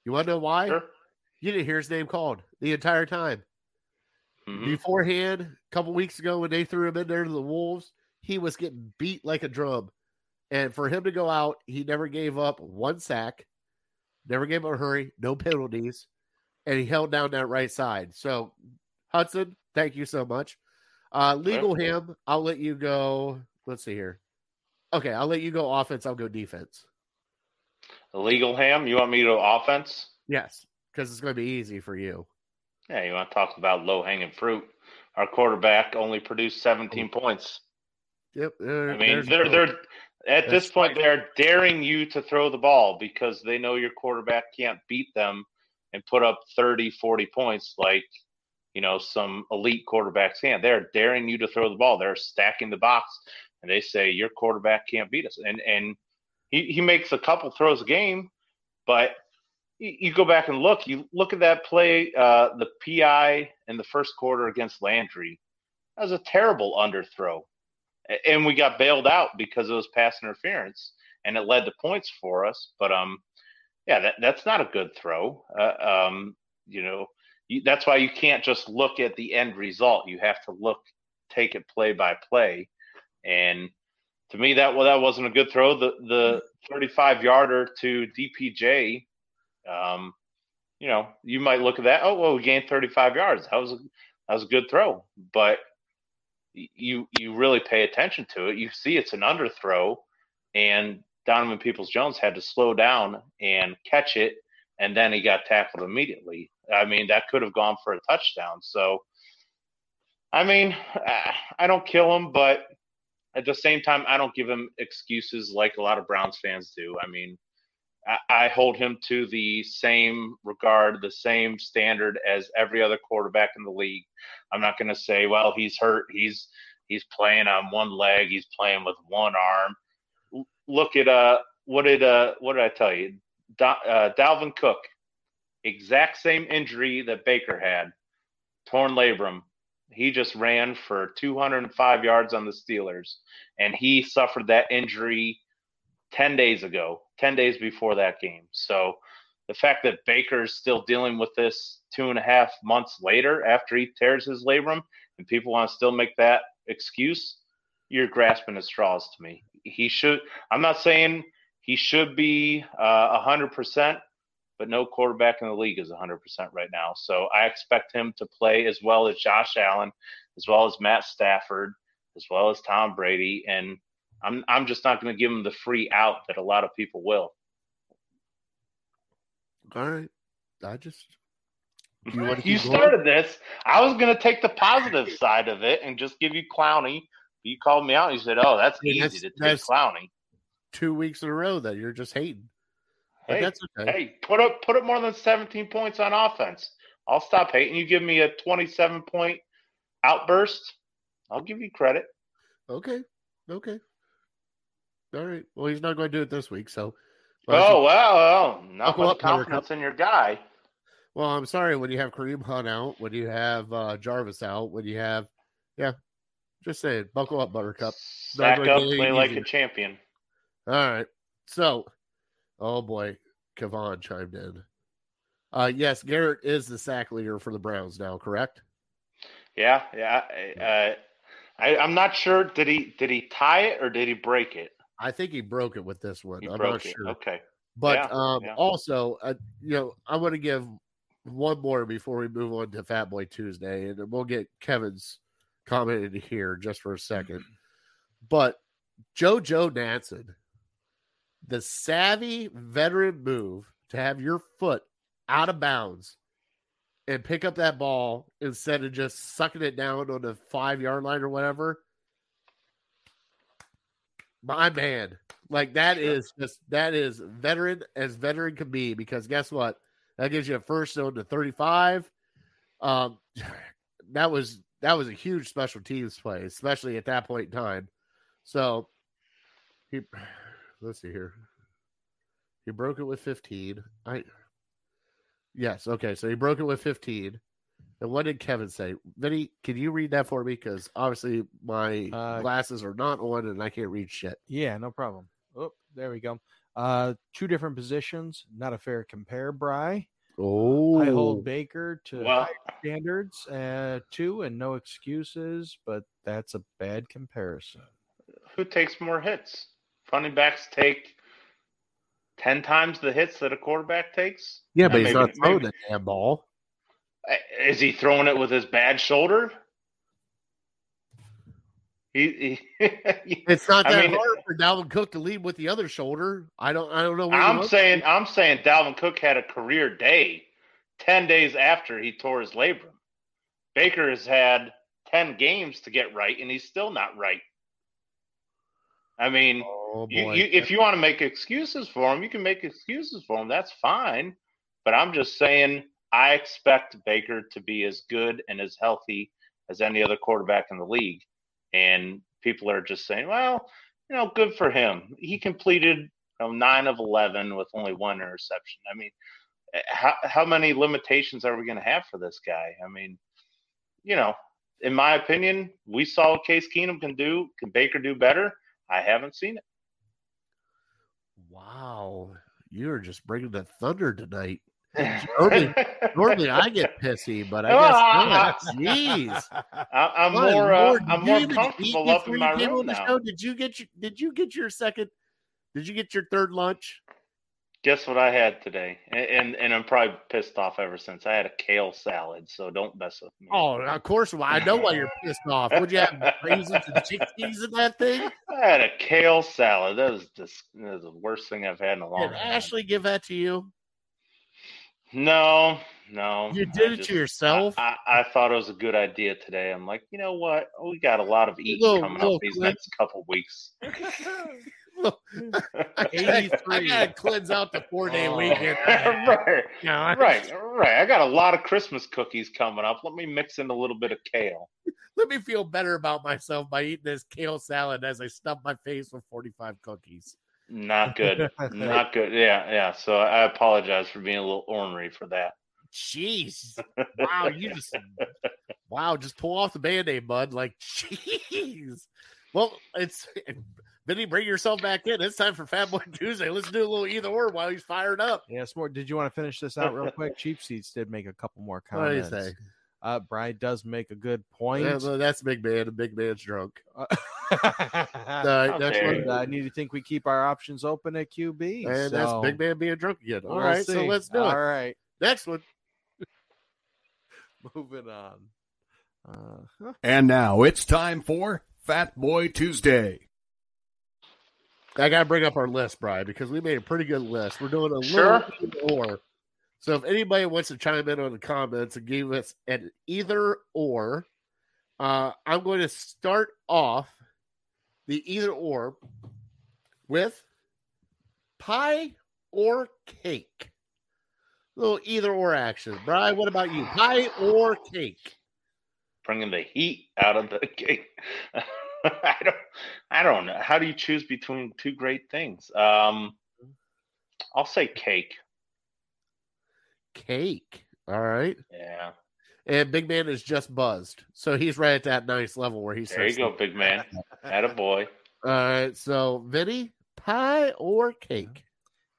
You want to know why? Sure. You didn't hear his name called the entire time. Mhm. Beforehand, a couple weeks ago when they threw him in there to the Wolves, he was getting beat like a drum. And for him to go out, he never gave up one sack, never gave up a hurry, no penalties, and he held down that right side. So, Hudson, thank you so much. Uh, legal him, I'll let you go. Let's see here. Okay, I'll let you go offense. I'll go defense. Legal ham. You want me to go offense? Yes, because it's going to be easy for you. Yeah, you want to talk about low hanging fruit? Our quarterback only produced 17 points. Yep. I mean, they're they're at this point they're daring you to throw the ball because they know your quarterback can't beat them and put up 30, 40 points like you know some elite quarterbacks can. They're daring you to throw the ball. They're stacking the box and they say your quarterback can't beat us. And and he, he makes a couple throws a game, but you, go back and look, you look at that play, uh, the PI in the first quarter against Landry. That was a terrible underthrow and we got bailed out because it was pass interference, and it led to points for us. But um, yeah, that that's not a good throw. Uh, um, you know, you, that's why you can't just look at the end result. You have to look, take it play by play, and to me, that well, that wasn't a good throw. The the 35 yarder to DPJ, um, you know, you might look at that. Oh well, we gained 35 yards. That was a, that was a good throw, but you you really pay attention to it, you see it's an underthrow, and Donovan Peoples Jones had to slow down and catch it, and then he got tackled immediately. I mean, that could have gone for a touchdown. So, I mean, I don't kill him, but at the same time, I don't give him excuses like a lot of Browns fans do. I mean, I, hold him to the same regard, the same standard as every other quarterback in the league. I'm not going to say, well, he's hurt. He's he's playing on one leg. He's playing with one arm. L- Look at uh, what did uh, what did I tell you? Do, uh, Dalvin Cook, exact same injury that Baker had, torn labrum. He just ran for 205 yards on the Steelers, and he suffered that injury 10 days ago, 10 days before that game. So the fact that Baker's still dealing with this two and a half months later after he tears his labrum and people want to still make that excuse, you're grasping at straws to me. He should, I'm not saying he should be uh, 100%, but no quarterback in the league is 100% right now. So I expect him to play as well as Josh Allen, as well as Matt Stafford, as well as Tom Brady. And I'm I'm just not going to give him the free out that a lot of people will. All right. I just you, You started this. I was going to take the positive side of it and just give you Clowney. You called me out. and You said, "Oh, that's easy to take Clowney." two weeks in a row that you're just hating. But Hey, that's okay. hey, put up put up more than 17 points on offense. I'll stop hating. You give me a 27 point outburst. I'll give you credit. Okay. Okay. All right. Well, he's not going to do it this week, so. Oh well, well not Buckle much up, confidence in your guy. Well, I'm sorry when you have Kareem Hunt out, when you have uh, Jarvis out, when you have, yeah, just saying, buckle up, Buttercup. Not Back up, play like a champion. All right. So, oh boy, Kevon chimed in. Uh, yes, Garrett is the sack leader for the Browns now, correct? Yeah, yeah. Uh, I, I'm not sure. Did he did he tie it or did he break it? I think he broke it with this one. He I'm not it. sure. Okay. But Yeah, um, yeah. also, uh, you know, I'm going to give one more before we move on to Fat Boy Tuesday, and we'll get Kevin's comment in here just for a second. But JoJo Natson, the savvy veteran move to have your foot out of bounds and pick up that ball instead of just sucking it down on the five yard line or whatever. My man, like that is just that is veteran as veteran can be because guess what? That gives you a first zone to 35. Um that was that was a huge special teams play, especially at that point in time. So he let's see here. He broke it with 15. I Yes, okay. So he broke it with 15. And what did Kevin say? Vinny, can you read that for me? Because obviously my Uh, glasses are not on and I can't read shit. Yeah, no problem. Oh, there we go. Uh, two different positions, not a fair compare, Bry. Oh, I hold Baker to Well, higher standards, uh, two, and no excuses, but that's a bad comparison. who takes more hits? Funny backs take ten times the hits that a quarterback takes. yeah, but he's maybe- not throwing maybe- the damn ball. Is he throwing it with his bad shoulder? He, he It's not I that mean- hard for Dalvin Cook to lead with the other shoulder. I don't. I don't know. Where I'm saying I'm saying Dalvin Cook had a career day ten days after he tore his labrum. Baker has had ten games to get right, and he's still not right. I mean, Oh you, you, if you want to make excuses for him, you can make excuses for him. That's fine. But I'm just saying, I expect Baker to be as good and as healthy as any other quarterback in the league. And people are just saying, well, you know, good for him. He completed you know, nine of 11 with only one interception. I mean, eh, how, how many limitations are we going to have for this guy? I mean, you know, in my opinion, we saw what Case Keenum can do. Can Baker do better? I haven't seen it. wow, you're just bringing the thunder tonight. Normally- Normally, I get pissy, but I guess not. Jeez. I, I'm more, uh, Lord, I'm more eat comfortable up in my room now. show? Did you get your Did you get your second? Did you get your third lunch? Guess what I had today, and, and and I'm probably pissed off ever since. I had a kale salad, so don't mess with me. Oh, of course. Well, I know why you're pissed off. Would you have raisins and chickpeas in that thing? I had a kale salad. That was just that was the worst thing I've had in a long Did time. Ashley give that to you? No, no. You I did it just- to yourself. I, I, I thought it was a good idea today. I'm like, you know what? We got a lot of eating Little- coming little up these Clint. next couple weeks. I gotta cleanse out the four day Oh. weekend. right, You I- right, right. I got a lot of Christmas cookies coming up. Let me mix in a little bit of kale. Let me feel better about myself by eating this kale salad as I stuff my face with 45 cookies. Not good. Not good. Yeah, yeah. So I apologize for being a little ornery for that. Jeez. Wow, you just wow, just pull off the band-aid, bud. Like, jeez. Well, it's Vinny, bring yourself back in. It's time for Fat Boy Tuesday. Let's do a little either or while he's fired up. Yeah, it's more. Did you want to finish this out real quick? Cheap seats did make a couple more What do you comments. say? Uh, Bry does make a good point. Yeah, that's big man. A big man's drunk. Uh, All right, How next one. I need to think we keep our options open at QB. And that's big man being drunk again. All we'll right, so let's do All it. right, Next one. moving on. Uh, huh. And now it's time for Fat Boy Tuesday. I gotta bring up our list, Brian, because we made a pretty good list. We're doing a Sure. little either or. So if anybody wants to chime in on the comments and give us an either or, uh, I'm going to start off the either or with pie or cake. little either or action. Brian, what about you? Pie or cake? Bringing the heat out of the cake. I don't. I don't know. How do you choose between two great things? Um, I'll say cake. Cake. All right. Yeah. And Big Man is just buzzed. So he's right at that nice level where he There you starts. go, big man. Had a boy. All right. So, Vinny, pie or cake?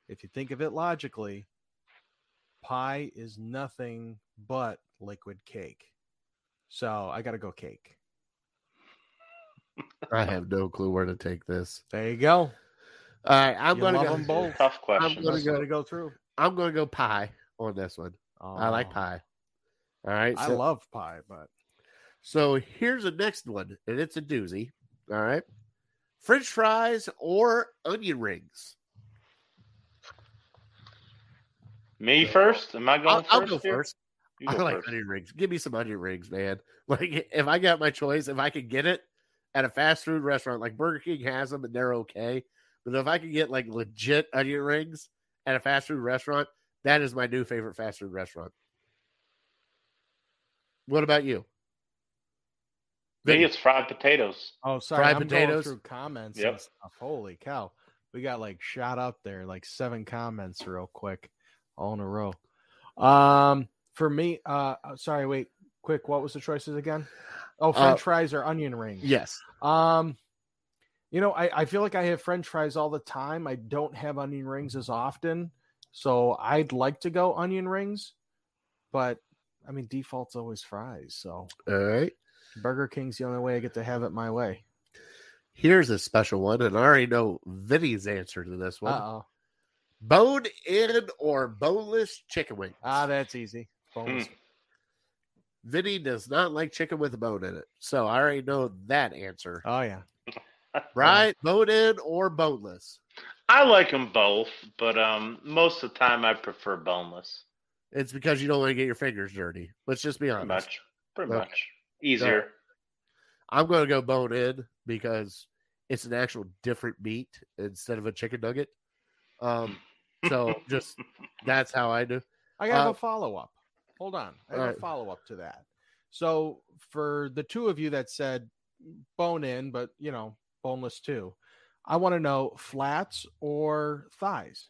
if you think of it logically, pie is nothing but liquid cake. So I got to go cake. I have no clue where to take this. There you go. All right, I'm You gonna love go. them both. Tough questions. I'm gonna go- let it go through. I'm gonna go pie on this one. I like Oh, pie. All right, I love pie, but so here's the next one, and it's a doozy. All right, French fries or onion rings. Me first? Am I going I'll, 1st I'll go here? first. You I like first. onion rings. Give me some onion rings, man. Like if I got my choice, if I could get it at a fast food restaurant, like Burger King has them and they're okay. But if I could get like legit onion rings at a fast food restaurant, that is my new favorite fast food restaurant. What about you? Me, it's fried potatoes. oh, sorry, Fried I'm potatoes? going through comments Yep. and stuff. Holy cow, we got like shot up there, like seven comments real quick, all in a row. Um, for me, uh, uh, sorry, wait, quick, what was the choices again? Oh, French Uh, fries or onion rings? Yes. Um, you know, I, I feel like I have French fries all the time. I don't have onion rings as often, so I'd like to go onion rings, but I mean, default's always fries. So All right. Burger King's the only way I get to have it my way. Here's a special one, and I already know Vinny's answer to this one. Uh oh. Bone in or boneless chicken wings. Ah, that's easy. Bonus. Hmm. Vinny does not like chicken with a bone in it. So I already know that answer. Oh yeah. Right? Bone in or boneless. I like them both, but um, most of the time I prefer boneless. It's because you don't want to get your fingers dirty. Let's just be Pretty honest. much. Pretty Okay. much. Easier. I'm going to go bone in because it's an actual different meat instead of a chicken nugget. Um, so just that's how I do. I have Uh, a follow up. Hold on. I have alright. a follow up to that. So for the two of you that said bone in, but you know, boneless too, I want to know flats or thighs.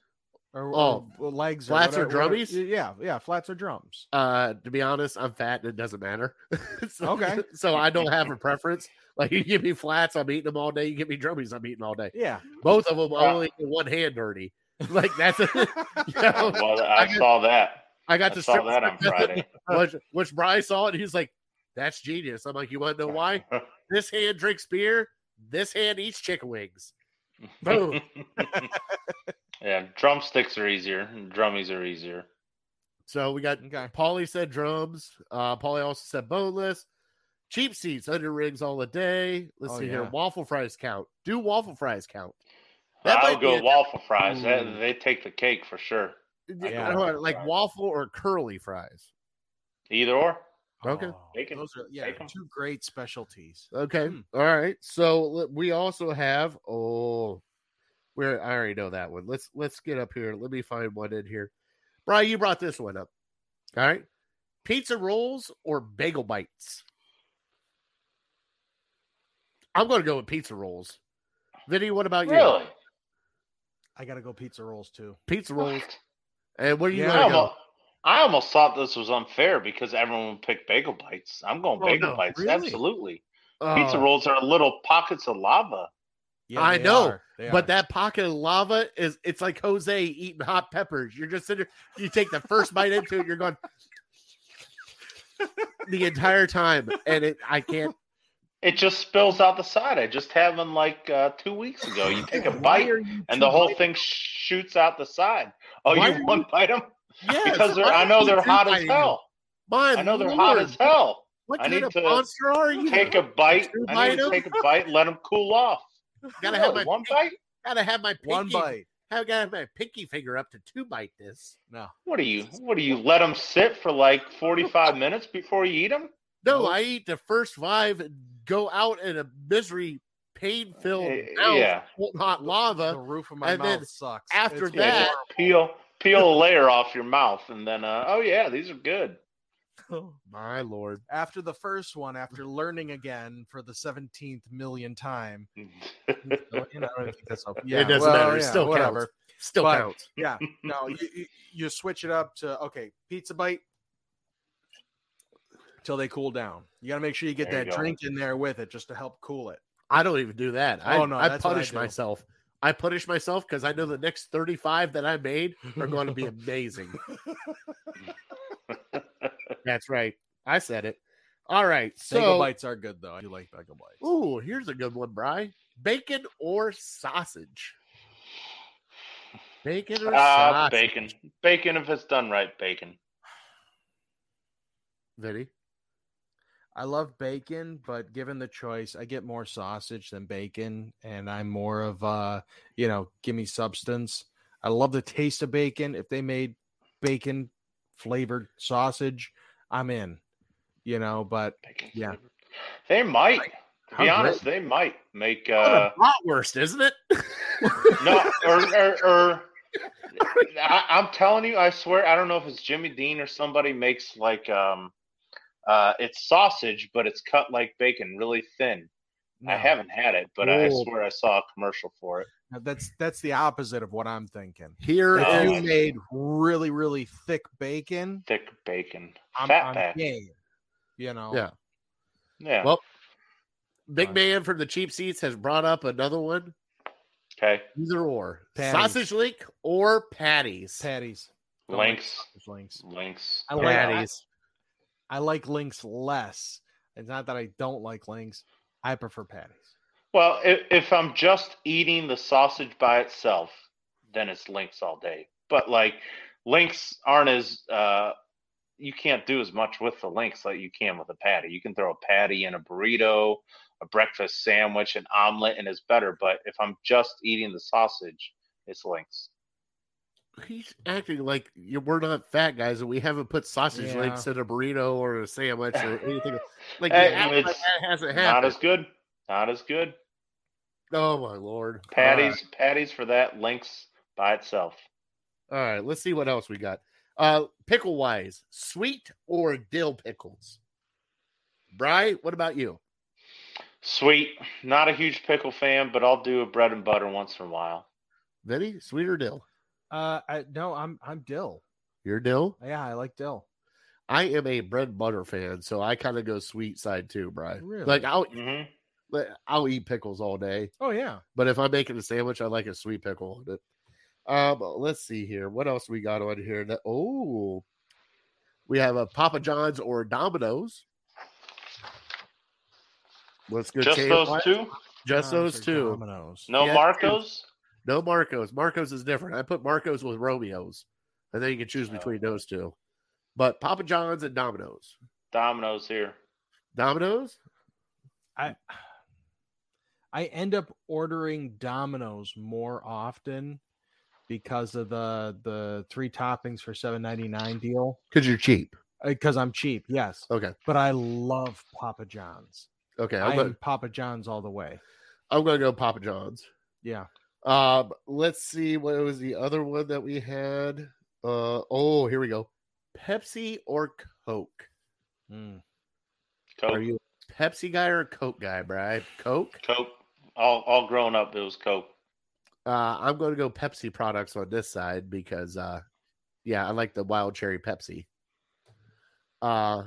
Or, Oh, or legs flats or whatever- drummies? Yeah, yeah, flats or drums. Uh, to be honest, I'm fat and it doesn't matter. so, Okay. So I don't have a preference. Like you give me flats, I'm eating them all day. You give me drummies, I'm eating all day. Yeah. Both of them Right. only get one hand dirty. Like that's you know, Well, I I got- saw that. I got I to saw that on Friday. which, which Bryce saw it. He's like, "That's genius." I'm like, "You want to know why? This hand drinks beer. This hand eats chicken wings." Boom. yeah, drumsticks are easier. Drummies are easier. So we got Okay. Paulie said drums. Uh, Paulie also said boneless. Cheap seats, under rings all the day. Let's Oh, see here. Waffle fries count. Do waffle fries count? That I'll might be go a- waffle fries. That, they take the cake for sure. Yeah. Hold on, like waffle or curly fries. Either or. Okay. Oh, Take 'em. those are yeah, Take 'em. two great specialties. Okay. Hmm. All right. So we also have oh where I already know that one. Let's let's get up here. Let me find one in here. Brian, you brought this one up. All right. Pizza rolls or bagel bites? I'm gonna go with pizza rolls. Vinny, what about you? Really? I gotta go pizza rolls too. Pizza rolls. And where do you Yeah. Gonna go? Almost, I almost thought this was unfair because everyone would pick bagel bites. I'm going Oh, bagel no, bites. really? Absolutely. Pizza Oh, rolls are little pockets of lava. Yeah, I know, But that pocket of lava is it's like Jose eating hot peppers. You're just sitting there, you take the first bite into it, you're going the entire time. And it I can't It just spills out the side. I just had one like uh, two weeks ago. You take a bite and the whole biting? thing shoots out the side. Oh, Why you are one bite them yes, because they're, I know they're hot as hell. My I know they're hot as hell. What I need of to monster are you? Take a bite. I bite need to 'em? take a bite. Let them cool off. gotta have my one bite. gotta have my pinky, one bite. I gotta have my pinky finger up to two bite this. No. What do you? What do you? Let them sit for like forty-five minutes before you eat them? No, Nope. I eat the first five and go out in a misery, pain filled Eh, mouth, yeah. molten hot The roof of my and then mouth sucks. after It's that- Peel peel a layer off your mouth, and then uh, oh yeah, these are good. My lord. after the first one, after learning again for the seventeenth million time, you know, I don't think that's okay. Yeah, it doesn't well, matter. It yeah, still whatever. counts. Still But- counts. Yeah, no, you, you, you switch it up to okay, pizza bite till they cool down. You got to make sure you get There that go. drink in there with it just to help cool it. I don't even do that. I, Oh, no, I that's I punish do. myself. I punish myself because I know the next 35 that I made are going to be amazing. That's right. I said it. All right. Bagel bites are good though. I do like bagel bites. ooh, here's a good one, Bry. Bacon or sausage? Bacon or Uh, sausage? bacon. Bacon if it's done right, bacon. Vinny. I love bacon, but given the choice, I get more sausage than bacon, and I'm more of uh, you know, give me substance. I love the taste of bacon. If they made bacon flavored sausage, I'm in. You know, but Bacon Yeah. flavored. They might. To be honest, they might make uh What a bratwurst, isn't it? no or or, or I, I'm telling you, I swear, I don't know if it's Jimmy Dean or somebody makes like um uh it's sausage, but it's cut like bacon, really thin. I haven't had it, but I Oh. swear I saw a commercial for it. That's that's the opposite of what I'm thinking. Here If Oh. you is made really really thick bacon, Thick bacon, I'm, fat I'm back. game. You know, Yeah. Yeah. Well, Big Fine. Man from the cheap seats has brought up another one. okay. Either or. Patties. Sausage link or patties. patties, Don't like Links. links. Links. I like patties. I like links less. It's not that I don't like links. I prefer patties. Well, if, if I'm just eating the sausage by itself, then it's links all day. But like links aren't as uh, you can't do as much with the links like you can with a patty. You can throw a patty in a burrito, a breakfast sandwich, an omelet, and it's better. But if I'm just eating the sausage, it's links. He's acting like you, we're not fat guys and we haven't put sausage Yeah. links in a burrito or a sandwich or anything. Like, Hey, you act like that hasn't happened. Not as good. Not as good. Oh, my Lord. Patties, patties for that. Links by itself. All right. All right. Let's see what else we got. Uh, pickle wise, sweet or dill pickles? Bry, what about you? Sweet. Not a huge pickle fan, but I'll do a bread and butter once in a while. Vinny, sweet or dill? Uh, I, no, I'm I'm dill. You're dill? Yeah, I like dill. I am a bread and butter fan, so I kind of go sweet side too, Bry. Really? Like I'll hmm I'll eat pickles all day, Oh yeah, but if I'm making a sandwich, I like a sweet pickle on it. Um, let's see here. What else we got on here? That oh, we have a Papa John's or Domino's. Let's go. Just Jay, those two? Just Domino's those two. Domino's. No Yeah, Marcos? No Marcos. Marcos is different. I put Marcos with Romeos, and then you can choose Oh. between those two. But Papa John's and Domino's. Domino's here. Domino's. I I end up ordering Domino's more often because of the the three toppings for seven ninety nine deal. Because you're cheap. Uh, because I'm cheap, yes. Okay. But I love Papa John's. Okay. I I'm, gonna, am Papa John's all the way. I'm gonna go Papa John's. Yeah. Um, let's see what was the other one that we had. Uh oh, here we go. Pepsi or Coke? Mm. Coke. Are you a Pepsi guy or a Coke guy, Brad? Coke. Coke. All all grown up, it was Coke. Uh, I'm going to go Pepsi products on this side because, uh, yeah, I like the wild cherry Pepsi. Uh,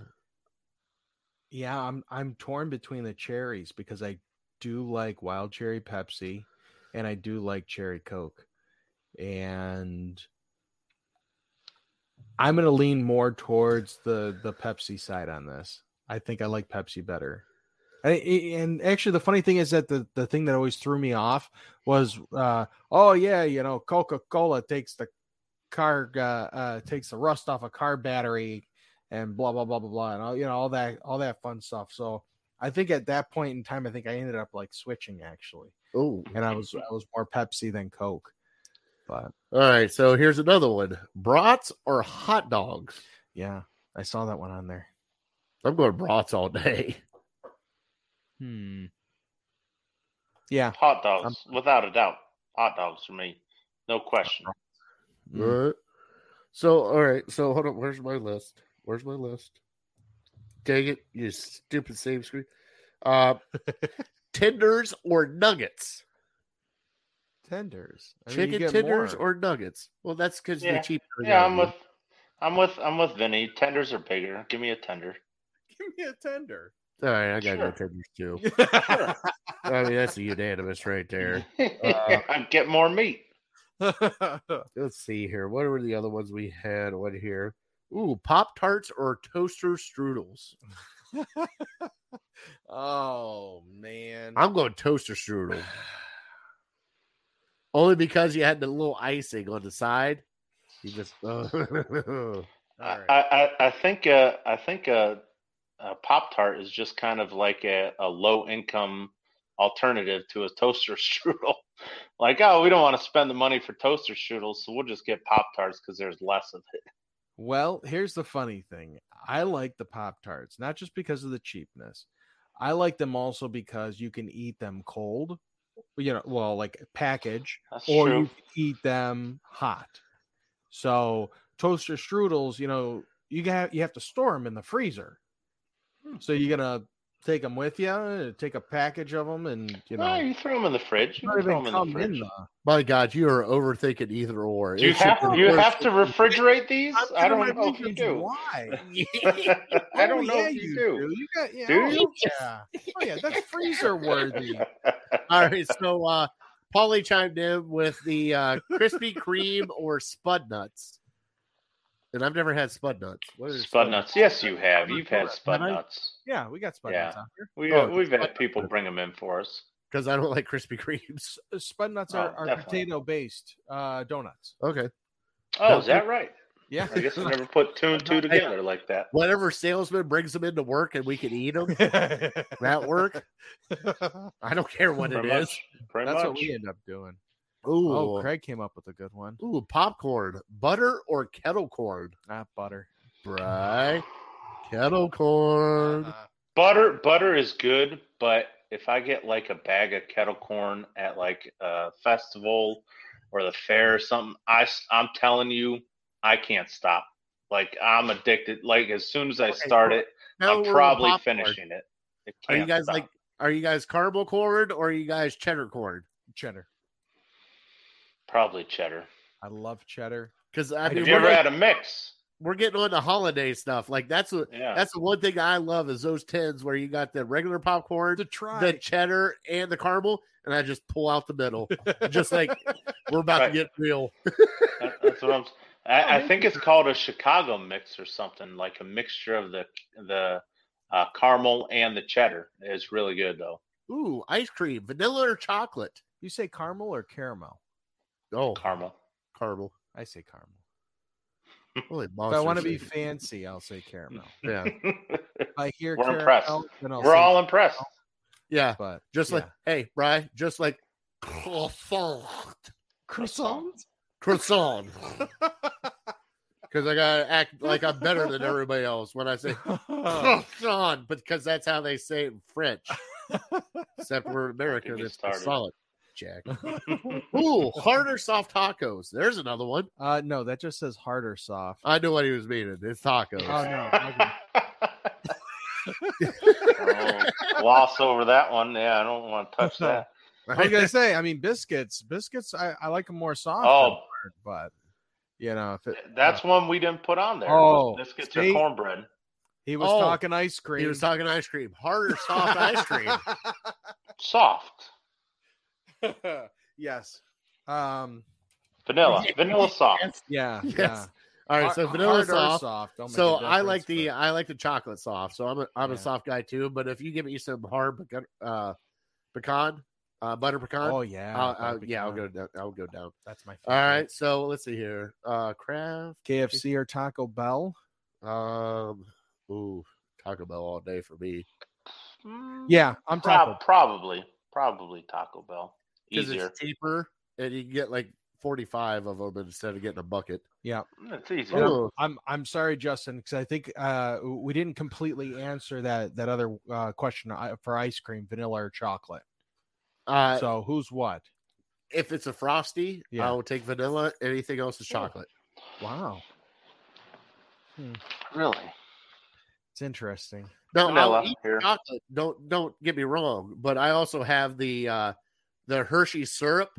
Yeah, I'm I'm torn between the cherries because I do like wild cherry Pepsi and I do like cherry Coke. And I'm going to lean more towards the the Pepsi side on this. I think I like Pepsi better. I, and actually, the funny thing is that the, the thing that always threw me off was, uh, oh yeah, you know, Coca Cola takes the car uh, uh, takes the rust off a car battery and blah blah blah blah blah and all you know all that all that fun stuff. So I think at that point in time, I think I ended up like switching actually, oh, and I was I was more Pepsi than Coke. But all right. So here's another one: brats or hot dogs. yeah, I saw that one on there. I'm going brats all day. Hmm. Yeah. Hot dogs, without a doubt. Hot dogs for me. No question. Mm. All right. So, all right. So, hold on. Where's my list? Where's my list? Dang it, you stupid save screen. Uh, tenders or nuggets? Tenders. I mean, Chicken tenders more. or nuggets? Well, that's because Yeah. they're cheaper. Yeah, I'm with I'm with I'm with Vinny. Tenders are bigger. Give me a tender. Give me a tender. All right, I gotta go tenders too. I mean, that's a unanimous right there. Get more meat. Let's see here. What were the other ones we had on here? Ooh, Pop Tarts or toaster strudels? oh man. I'm going toaster strudel. Only because you had the little icing on the side. You just uh, all I. I, I think uh, I think uh, uh, Pop Tart is just kind of like a, a low income alternative to a toaster strudel. like, oh, we don't want to spend the money for toaster strudels, so we'll just get Pop Tarts because there's less of it. Well, here's the funny thing. I like the Pop Tarts, not just because of the cheapness. I like them also because you can eat them cold, you know, well, like package, That's or true. you can eat them hot. So toaster strudels, you know, you got you have to store them in the freezer. Hmm. So you're gonna take them with you, take a package of them, and you know, No, you throw them in the fridge. You can throw them in the come in fridge. the. My God, you are overthinking either or. Do you It have be you have to refrigerate these? I'm I giving don't know if you do. Why? I don't Oh, know if you do. You got yeah. Do oh, you? Yeah. Oh yeah, that's freezer worthy. All right, so uh Paulie chimed in with the uh Krispy Kreme or Spud Nuts. And I've never had Spud Nuts. What is Spud nuts. Yes, you have. You've had spud I? nuts. Yeah, we got Spud Yeah. Nuts out here. We, Oh, we've had people Nuts. bring them in for us. Because I don't like Krispy Kremes. Uh, Spud Nuts Oh, are, are potato based uh, donuts. Okay. Oh, No, is that right? Yeah. I guess I never put two and two together like that. Whatever salesman brings them into work and we can eat them, that work. I don't care what it Pretty is. much. Pretty That's much. what we end up doing. Ooh. Oh, Craig came up with a good one. Ooh, popcorn. Butter or kettle corn? Not butter. Right. Kettle corn. Uh, Butter butter is good, but if I get like a bag of kettle corn at like a festival or the fair or something, I I'm telling you, I can't stop. Like I'm addicted. Like as soon as I Okay, start it, I'm probably finishing it. it Are you guys stop. like are you guys caramel corn or are you guys cheddar corn? cheddar. Probably cheddar? I love cheddar. Because I Have mean, Have you we're, ever like- had a mix? we're getting on the holiday stuff. Like that's what Yeah. that's the one thing I love is those tins where you got the regular popcorn, To try. the cheddar, and the caramel, and I just pull out the middle, just like we're about Right. to get real. That- That's what I'm. I, I think it's called a Chicago mix or something like a mixture of the the uh, caramel and the cheddar. It's really good though. Ooh, ice cream, vanilla or chocolate? you say caramel or caramel? Oh, Caramel. caramel. I say caramel. Holy If I want to be fancy, I'll say caramel. yeah, If I hear We're caramel, impressed. then I'll We're say all impressed. yeah. but Just like hey, Bry, just like croissant, croissant. croissant. Because I gotta act like I'm better than everybody else when I say croissant, because that's how they say it in French. Except we're American, me it's started. solid. Jack. Ooh, harder soft tacos. There's another one. uh, no, that just says harder soft. I knew what he was meaning. It's tacos. Oh no. okay. oh, gloss over that one. Yeah, I don't want to touch that. I was gonna say, I mean, biscuits. Biscuits, I, I like them more soft. Oh. hard, but you know, if it, That's one we didn't put on there. Oh, biscuits see? or cornbread. he was Oh, talking ice cream. he was talking ice cream. Hard or soft ice cream. Soft. yes. Um. Vanilla. Vanilla soft. Yeah. Yes. Yeah. All right, so Har- vanilla hard soft. soft. don't make So a I like difference, the I like the chocolate soft. So I'm a I'm Yeah. a soft guy too. But if you give me some hard pecan, uh, pecan, uh, butter pecan, Oh yeah. I'll, I'll- yeah, I'll go down. I'll go down. That's my favorite. All right, so let's see here. Uh, Kraft. KFC or Taco Bell? Um, ooh, Taco Bell all day for me Mm, Yeah, I'm prob- Taco. probably. Probably Taco Bell. Because it's cheaper and you can get like 45 of them instead of getting a bucket. Yeah. It's easier. Ooh. I'm I'm sorry, Justin, because I think uh, we didn't completely answer that that other uh, question uh, for ice cream, vanilla or chocolate. Uh, so who's what? if it's a frosty, Yeah. I will take vanilla. Anything else is chocolate. Wow, Really? it's interesting. No, Vanilla I'll eat here. chocolate. Don't don't get me wrong, but I also have the uh the Hershey syrup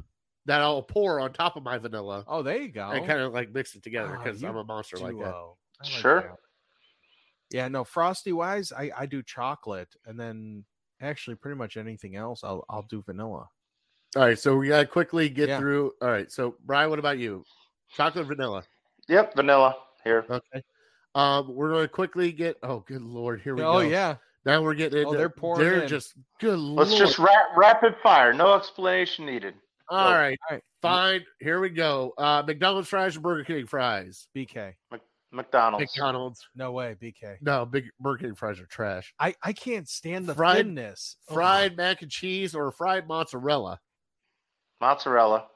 that I'll pour on top of my vanilla Oh, there you go. and kind of like mix it together Oh, because you I'm a monster like that. duo. Like Sure. that. Yeah, no, frosty wise, I I do chocolate, and then actually pretty much anything else, I'll I'll do vanilla. All right, so we gotta quickly get Yeah. through. All right, so Brian, what about you? Chocolate vanilla. Yep, vanilla here. Okay. Um, we're going to quickly get. Oh, good lord! Here we Oh go. Oh yeah. Now we're getting into. Oh, they're pouring They're in. just good. Let's lord. just ra- rapid fire. No explanation needed. All right, All right. fine. Here we go. Uh, McDonald's fries or Burger King fries? BK. McDonald's. McDonald's. No way, BK. No, big Burger King fries are trash. I, I can't stand the Fried- thinness. Ugh. Fried mac and cheese or fried mozzarella? Mozzarella.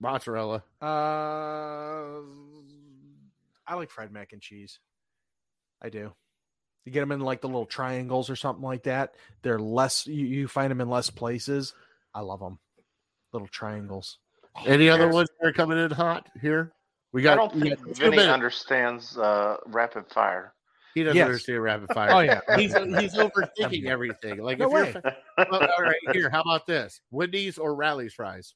Mozzarella. Uh, I like fried mac and cheese. I do. You get them in like the little triangles or something like that. They're less. You, you find them in less places. I love them. Little triangles. Any other ones that are coming in hot here? We got. I got. don't think got Vinny minutes. understands uh, rapid fire. He doesn't Yes. understand rapid fire. Oh yeah. He's he's overthinking everything. Like No if you're, way. Well, all right, here. How about this? Wendy's or Rally's fries?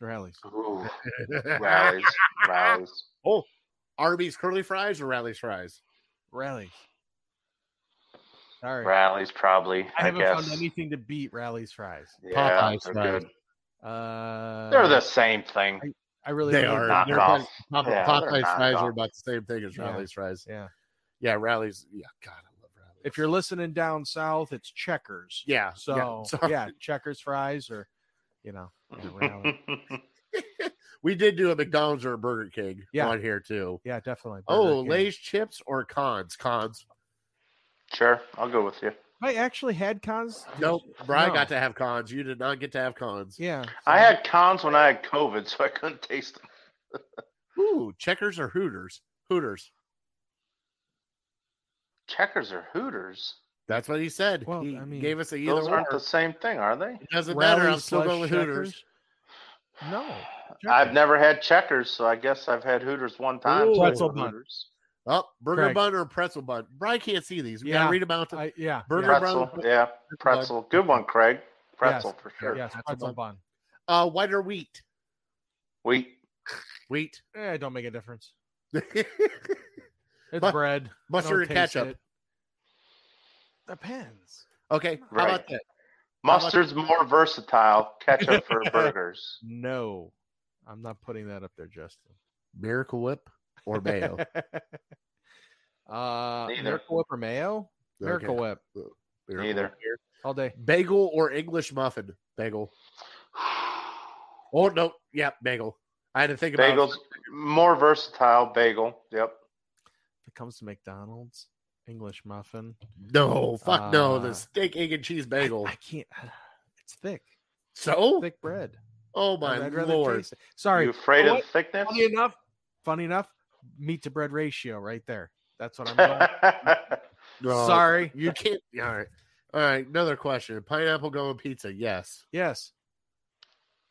Rally's. Ooh, Rally's, Rally's. Oh, Arby's curly fries or Rally's fries? Rally's. Sorry. Rally's, probably. I I, haven't guess. found anything to beat Rally's fries. Yeah, Popeyes they're fries. good. Uh, They're the same thing. I really They don't are. knock They're off. about- Yeah, Popeyes they're knock fries off. are about the same thing as Yeah. Rally's fries. Yeah. Yeah, Rally's. Yeah, God, I love Rally's. If you're listening down south, it's Checkers. yeah, So yeah, yeah. Checkers fries or you know, we did do a McDonald's or a Burger King Yeah. on here too. yeah, definitely. Oh, King. Lay's chips or cons? Cons. Sure, I'll go with you. I actually had cons. Nope. Brian No. got to have cons. You did not get to have cons. Yeah, I had cons when I had COVID, so I couldn't taste them. Ooh, checkers or Hooters? Hooters. Checkers or Hooters? That's what he said. Well, he I mean, gave us a either Those or. aren't the same thing, are they? It doesn't matter. I'm still going with Hooters. No, I've never had checkers, so I guess I've had Hooters one time. Ooh. so Pretzel Hooters. Bun. Oh, burger Craig. bun or pretzel bun? Brian can't see these. We Yeah, gotta read about them. I, yeah, Burger yeah, bun. Pretzel, yeah, pretzel. Good one, Craig. Pretzel for sure. yes, That's pretzel fun. bun. Uh, white or wheat? Wheat. Wheat. Eh, don't make a difference. It's Mu- bread. Mustard and ketchup? it. Depends. Okay. How Right. about that? Mustard's more versatile. Ketchup for burgers. No, I'm not putting that up there, Justin. Miracle Whip or mayo? uh, Neither. Miracle Whip or mayo? Miracle Okay. Whip Miracle Neither. Whip all day. Bagel or English muffin? Bagel. Oh no, yeah, bagel. I had to think about Bagels more versatile. Bagel. Yep. If it comes to McDonald's, English muffin. No, fuck no. The Uh, steak, egg, and cheese bagel. I, I can't. It's thick, so, thick bread. oh my I'd lord. Sorry. you afraid You know of what? thickness? Funny enough. Funny enough. Meat to bread ratio right there. That's what I'm going. No, Sorry. you can't. All right, all right. Another question: Pineapple going pizza? Yes. Yes.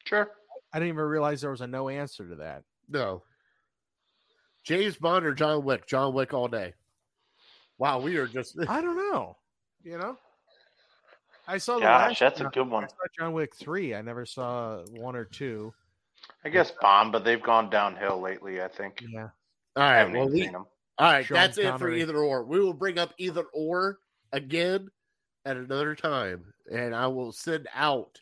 sure. I didn't even realize there was a no answer to that. No. James Bond or John Wick? John Wick all day. Wow, we are just. I don't know. You know, I saw the Gosh, last that's a one. good I one. saw John Wick three. I never saw one or two. I guess Bond, but they've gone downhill lately. I think. Yeah. All I right. haven't Well, even we, seen them. all right. Sean that's it for either or. We will bring up either or again at another time, and I will send out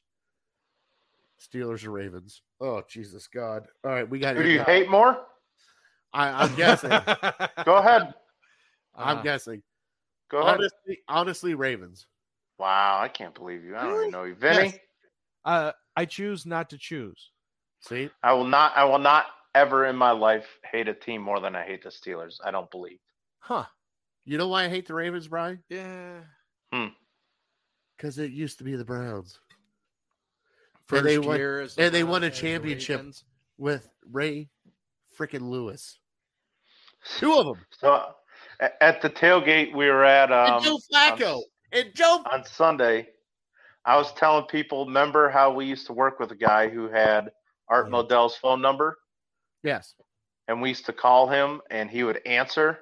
Steelers or Ravens. Oh Jesus God! All right, we got. Who do you hate more? I, I'm guessing. Go ahead. I'm Uh, guessing. Go ahead. Honestly, honestly, Ravens. Wow, I can't believe you. I don't Really? even know you, Vinny. Yes. Uh, I choose not to choose. See, I will not. I will not ever in my life hate a team more than I hate the Steelers. I don't believe. Huh? you know why I hate the Ravens, Brian? Yeah. Hmm. Because it used to be the Browns First they won- year as and they won a as the championship. With Ray freaking Lewis. Two of them. So a- at the tailgate we were at um, and Joe Flacco. And Joe. on Sunday, I was telling people, remember how we used to work with a guy who had Art Yeah. Modell's phone number, Yes. and we used to call him, and he would answer,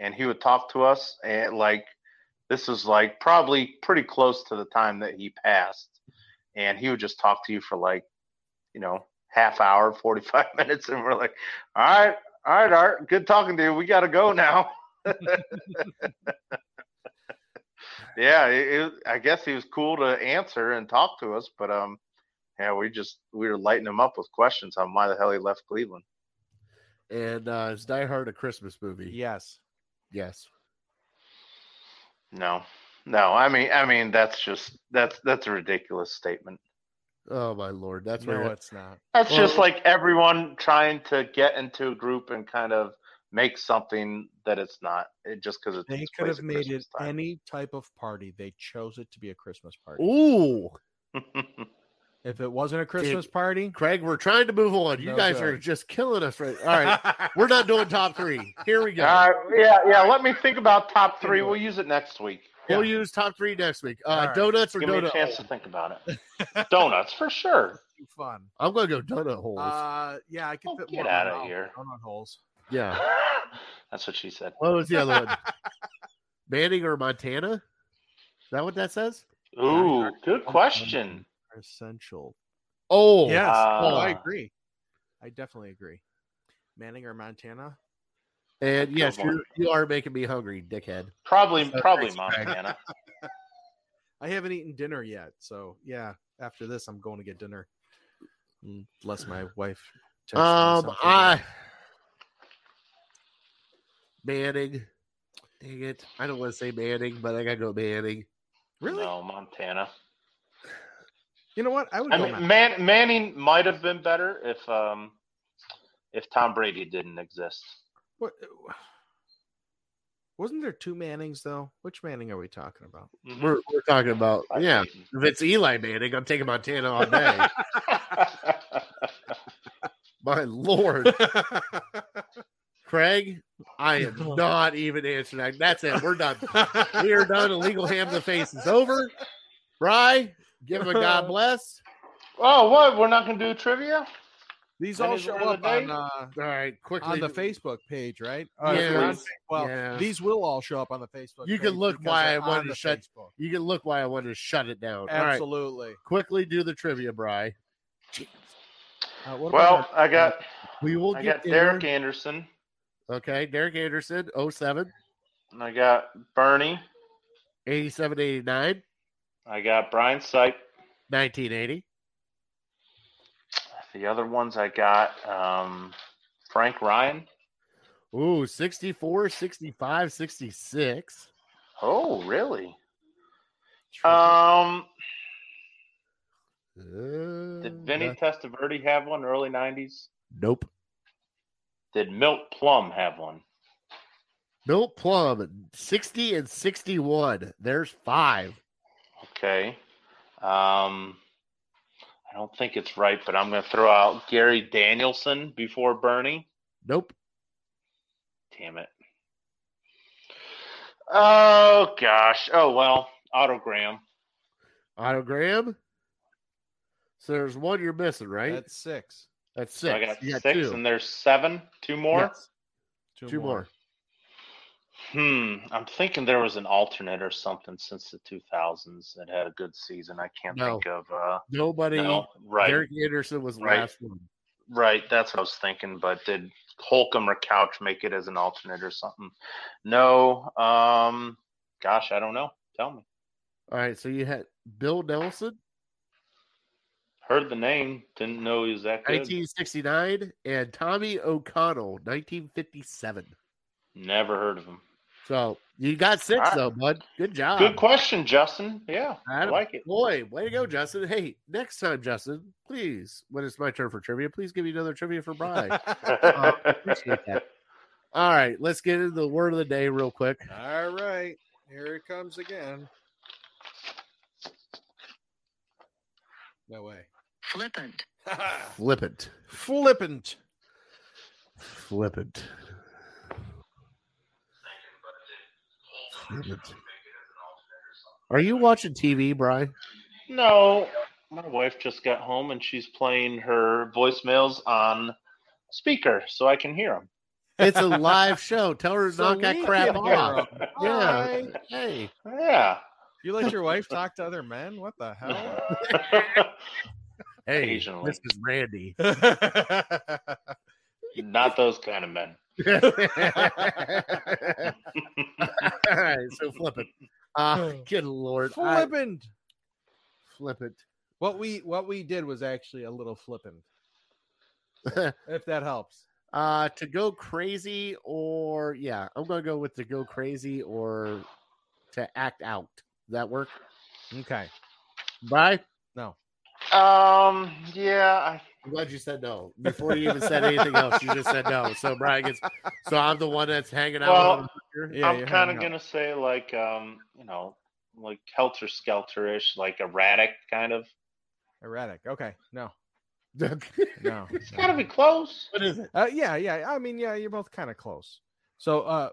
and he would talk to us, and like this was like probably pretty close to the time that he passed, and he would just talk to you for like, you know, half hour, forty five minutes, and we're like, all right, all right, Art, good talking to you. We got to go now. yeah, it, it, I guess he was cool to answer and talk to us, but um, yeah, we just we were lighting him up with questions on why the hell he left Cleveland. And uh, it's Die Hard a Christmas movie. Yes. Yes. No, no. I mean, I mean, that's just that's that's a ridiculous statement. Oh my lord, that's no, where it's not. That's Well- just like everyone trying to get into a group and kind of make something that it's not. It just because it They could have at made it time. any type of party. They chose it to be a Christmas party. Ooh, If it wasn't a Christmas party, Craig, we're trying to move on. You No guys good. are just killing us right. All right, we're not doing top three. Here we go. Uh, yeah, yeah. Let me think about top three. We'll use it next week. We'll use top three next week. Uh, All right. Donuts or Give me a chance holes? to think about it. Donuts for sure. too fun. I'm gonna go donut holes. Uh, yeah, I can Oh, fit get more in outta my mouth. here. Donut holes. yeah. That's what she said. What was the other one? Manning or Montana? Is that what that says? Ooh, good question. Are essential. Oh, Yes. oh, I agree. I definitely agree. Manning or Montana? And yes, Good one. you you are making me hungry, dickhead. Probably, So probably thanks, Montana. I haven't eaten dinner yet, so yeah. After this, I'm going to get dinner. Unless my wife. texts me Um. I Manning. Dang it! I don't want to say Manning, but I gotta go Manning. really, No, Montana. You know what? I would I go. mean, Man, Manning might have been better if um if Tom Brady didn't exist. what, wasn't there two Mannings though? Which Manning are we talking about? We're we're talking about yeah. If it's Eli Manning, I'm taking Montana all day. My lord, Craig, I am not even answering that. That's it. We're done. We are done. Illegal ham to the face is over. Bry, give him a God bless. oh, what? We're not going to do trivia? These all show up day? on uh, All right, quickly on the Facebook page, right? Uh, Yeah. on- well, Yeah. these will all show up on the Facebook. You can look why I wanted to shut- Facebook. You can look why I wanted to shut it down. All right, Absolutely. quickly do the trivia, Bry. Uh, what Well, I got We will I get got there. Derek Anderson. Okay, Derek Anderson, 07, and I got Bernie. 87, 89, I got Brian Sipe. 1980. The other ones I got um, Frank Ryan. Ooh, 64, 65, 66. Oh, really? Um, Uh, did Vinny Testaverde have one early '90s? Nope. Did Milt Plum have one? Milt Plum, 60 and 61. There's five. Okay. Um, I don't think it's right, but I'm going to throw out Gary Danielson before Bernie. Nope. Damn it. Oh gosh. Oh well. Autogram. Autogram. So there's one you're missing, right? That's six. That's So six. I got You six, two. and there's seven. Two more. Yes, two more. Hmm. I'm thinking there was an alternate or something since the 2000s that had a good season. I can't No. think of. Uh, Nobody. no. Right. Derek Anderson was the Right. last one. Right. That's what I was thinking. But did Holcomb or Couch make it as an alternate or something? No. Um. Gosh, I don't know. Tell me. All right, so you had Bill Nelsen, Heard the name. Didn't know he was that good. 1969, and Tommy O'Connell, 1957. Never heard of him. So you got six All right. though, bud. Good job. Good question, Justin. Yeah, I like it. Boy, way to go, Justin. Hey, next time, Justin, please, when it's my turn for trivia, please give me another trivia for Brian. Uh, appreciate that. All right, let's get into the word of the day real quick. All right. Here it comes again. No way. Flippant. Flippant. Flippant. Flippant. Are you watching TV, Brian? No, my wife just got home and she's playing her voicemails on speaker so I can hear them. It's a live show. Tell her to So knock that crap can hear off. 'em. Yeah. All right. Hey. Yeah. You let your wife talk to other men? What the hell? Hey, this is Randy. Not those kind of men. All right, so flip it. Uh, good lord. I- Flippant. flip it. What we what we did was actually a little flippant. If that helps. Uh, to go crazy or yeah, I'm gonna go with to go crazy or to act out. Does that work? Okay. Bye. No. Um, yeah, I, I'm glad you said no before you even said anything else. You just said no. So Brian gets. So I'm the one that's hanging out. Well, with here? Yeah, I'm kind of gonna say like, um, you know, like helter skelter-ish, like erratic kind of. Erratic. Okay. No. No. It's gotta be close. is it? Uh, yeah, yeah. I mean, yeah, you're both kind of close. So, uh,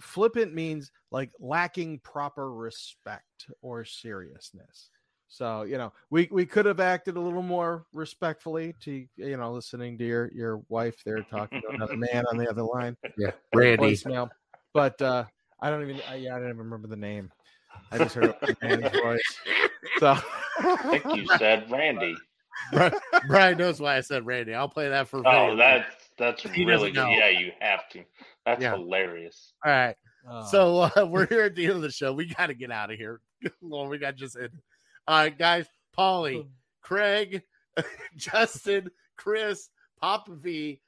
flippant means like lacking proper respect or seriousness. So, you know, we we could have acted a little more respectfully to you know listening to your your wife there talking to another man on the other line, Yeah, Randy. voicemail. But uh, I don't even. I, yeah, I don't even remember the name. I just heard a man's voice. So, I think you said Randy. Brian knows why I said Randy. I'll play that for. Oh, video. that's that's He really good. know. Yeah, you have to. That's Yeah. hilarious. all right. uh, So uh, we're here at the end of the show. We got to get out of here. well, we got just in. All right, guys. Paulie, Craig, Justin, Chris, Papa V,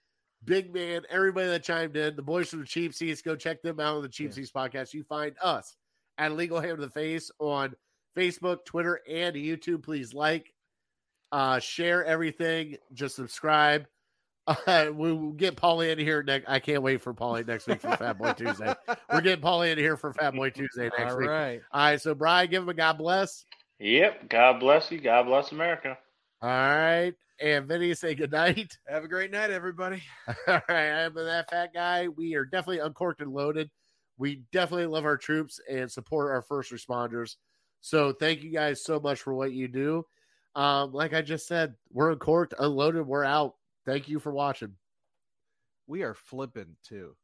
Big Man, everybody that chimed in, the boys from the Cheap Seats, go check them out on the Cheap Yeah. Seats podcast. You find us at Legal Hand to the Face on Facebook, Twitter, and YouTube. Please like, uh, share everything. Just subscribe. Uh, we will get Paulie in here next. I can't wait for Paulie next week for Fat Boy Tuesday. We're getting Paulie in here for Fat Boy Tuesday next all week. right. All right, so Brian, give him a God bless. Yep. God bless you. God bless America. All right, and Vinny, say good night. Have a great night, everybody. All right, I'm that fat guy. We are definitely uncorked and loaded. We definitely love our troops and support our first responders. So thank you guys so much for what you do. Um, like I just said, we're uncorked, unloaded, we're out. Thank you for watching. We are flipping too.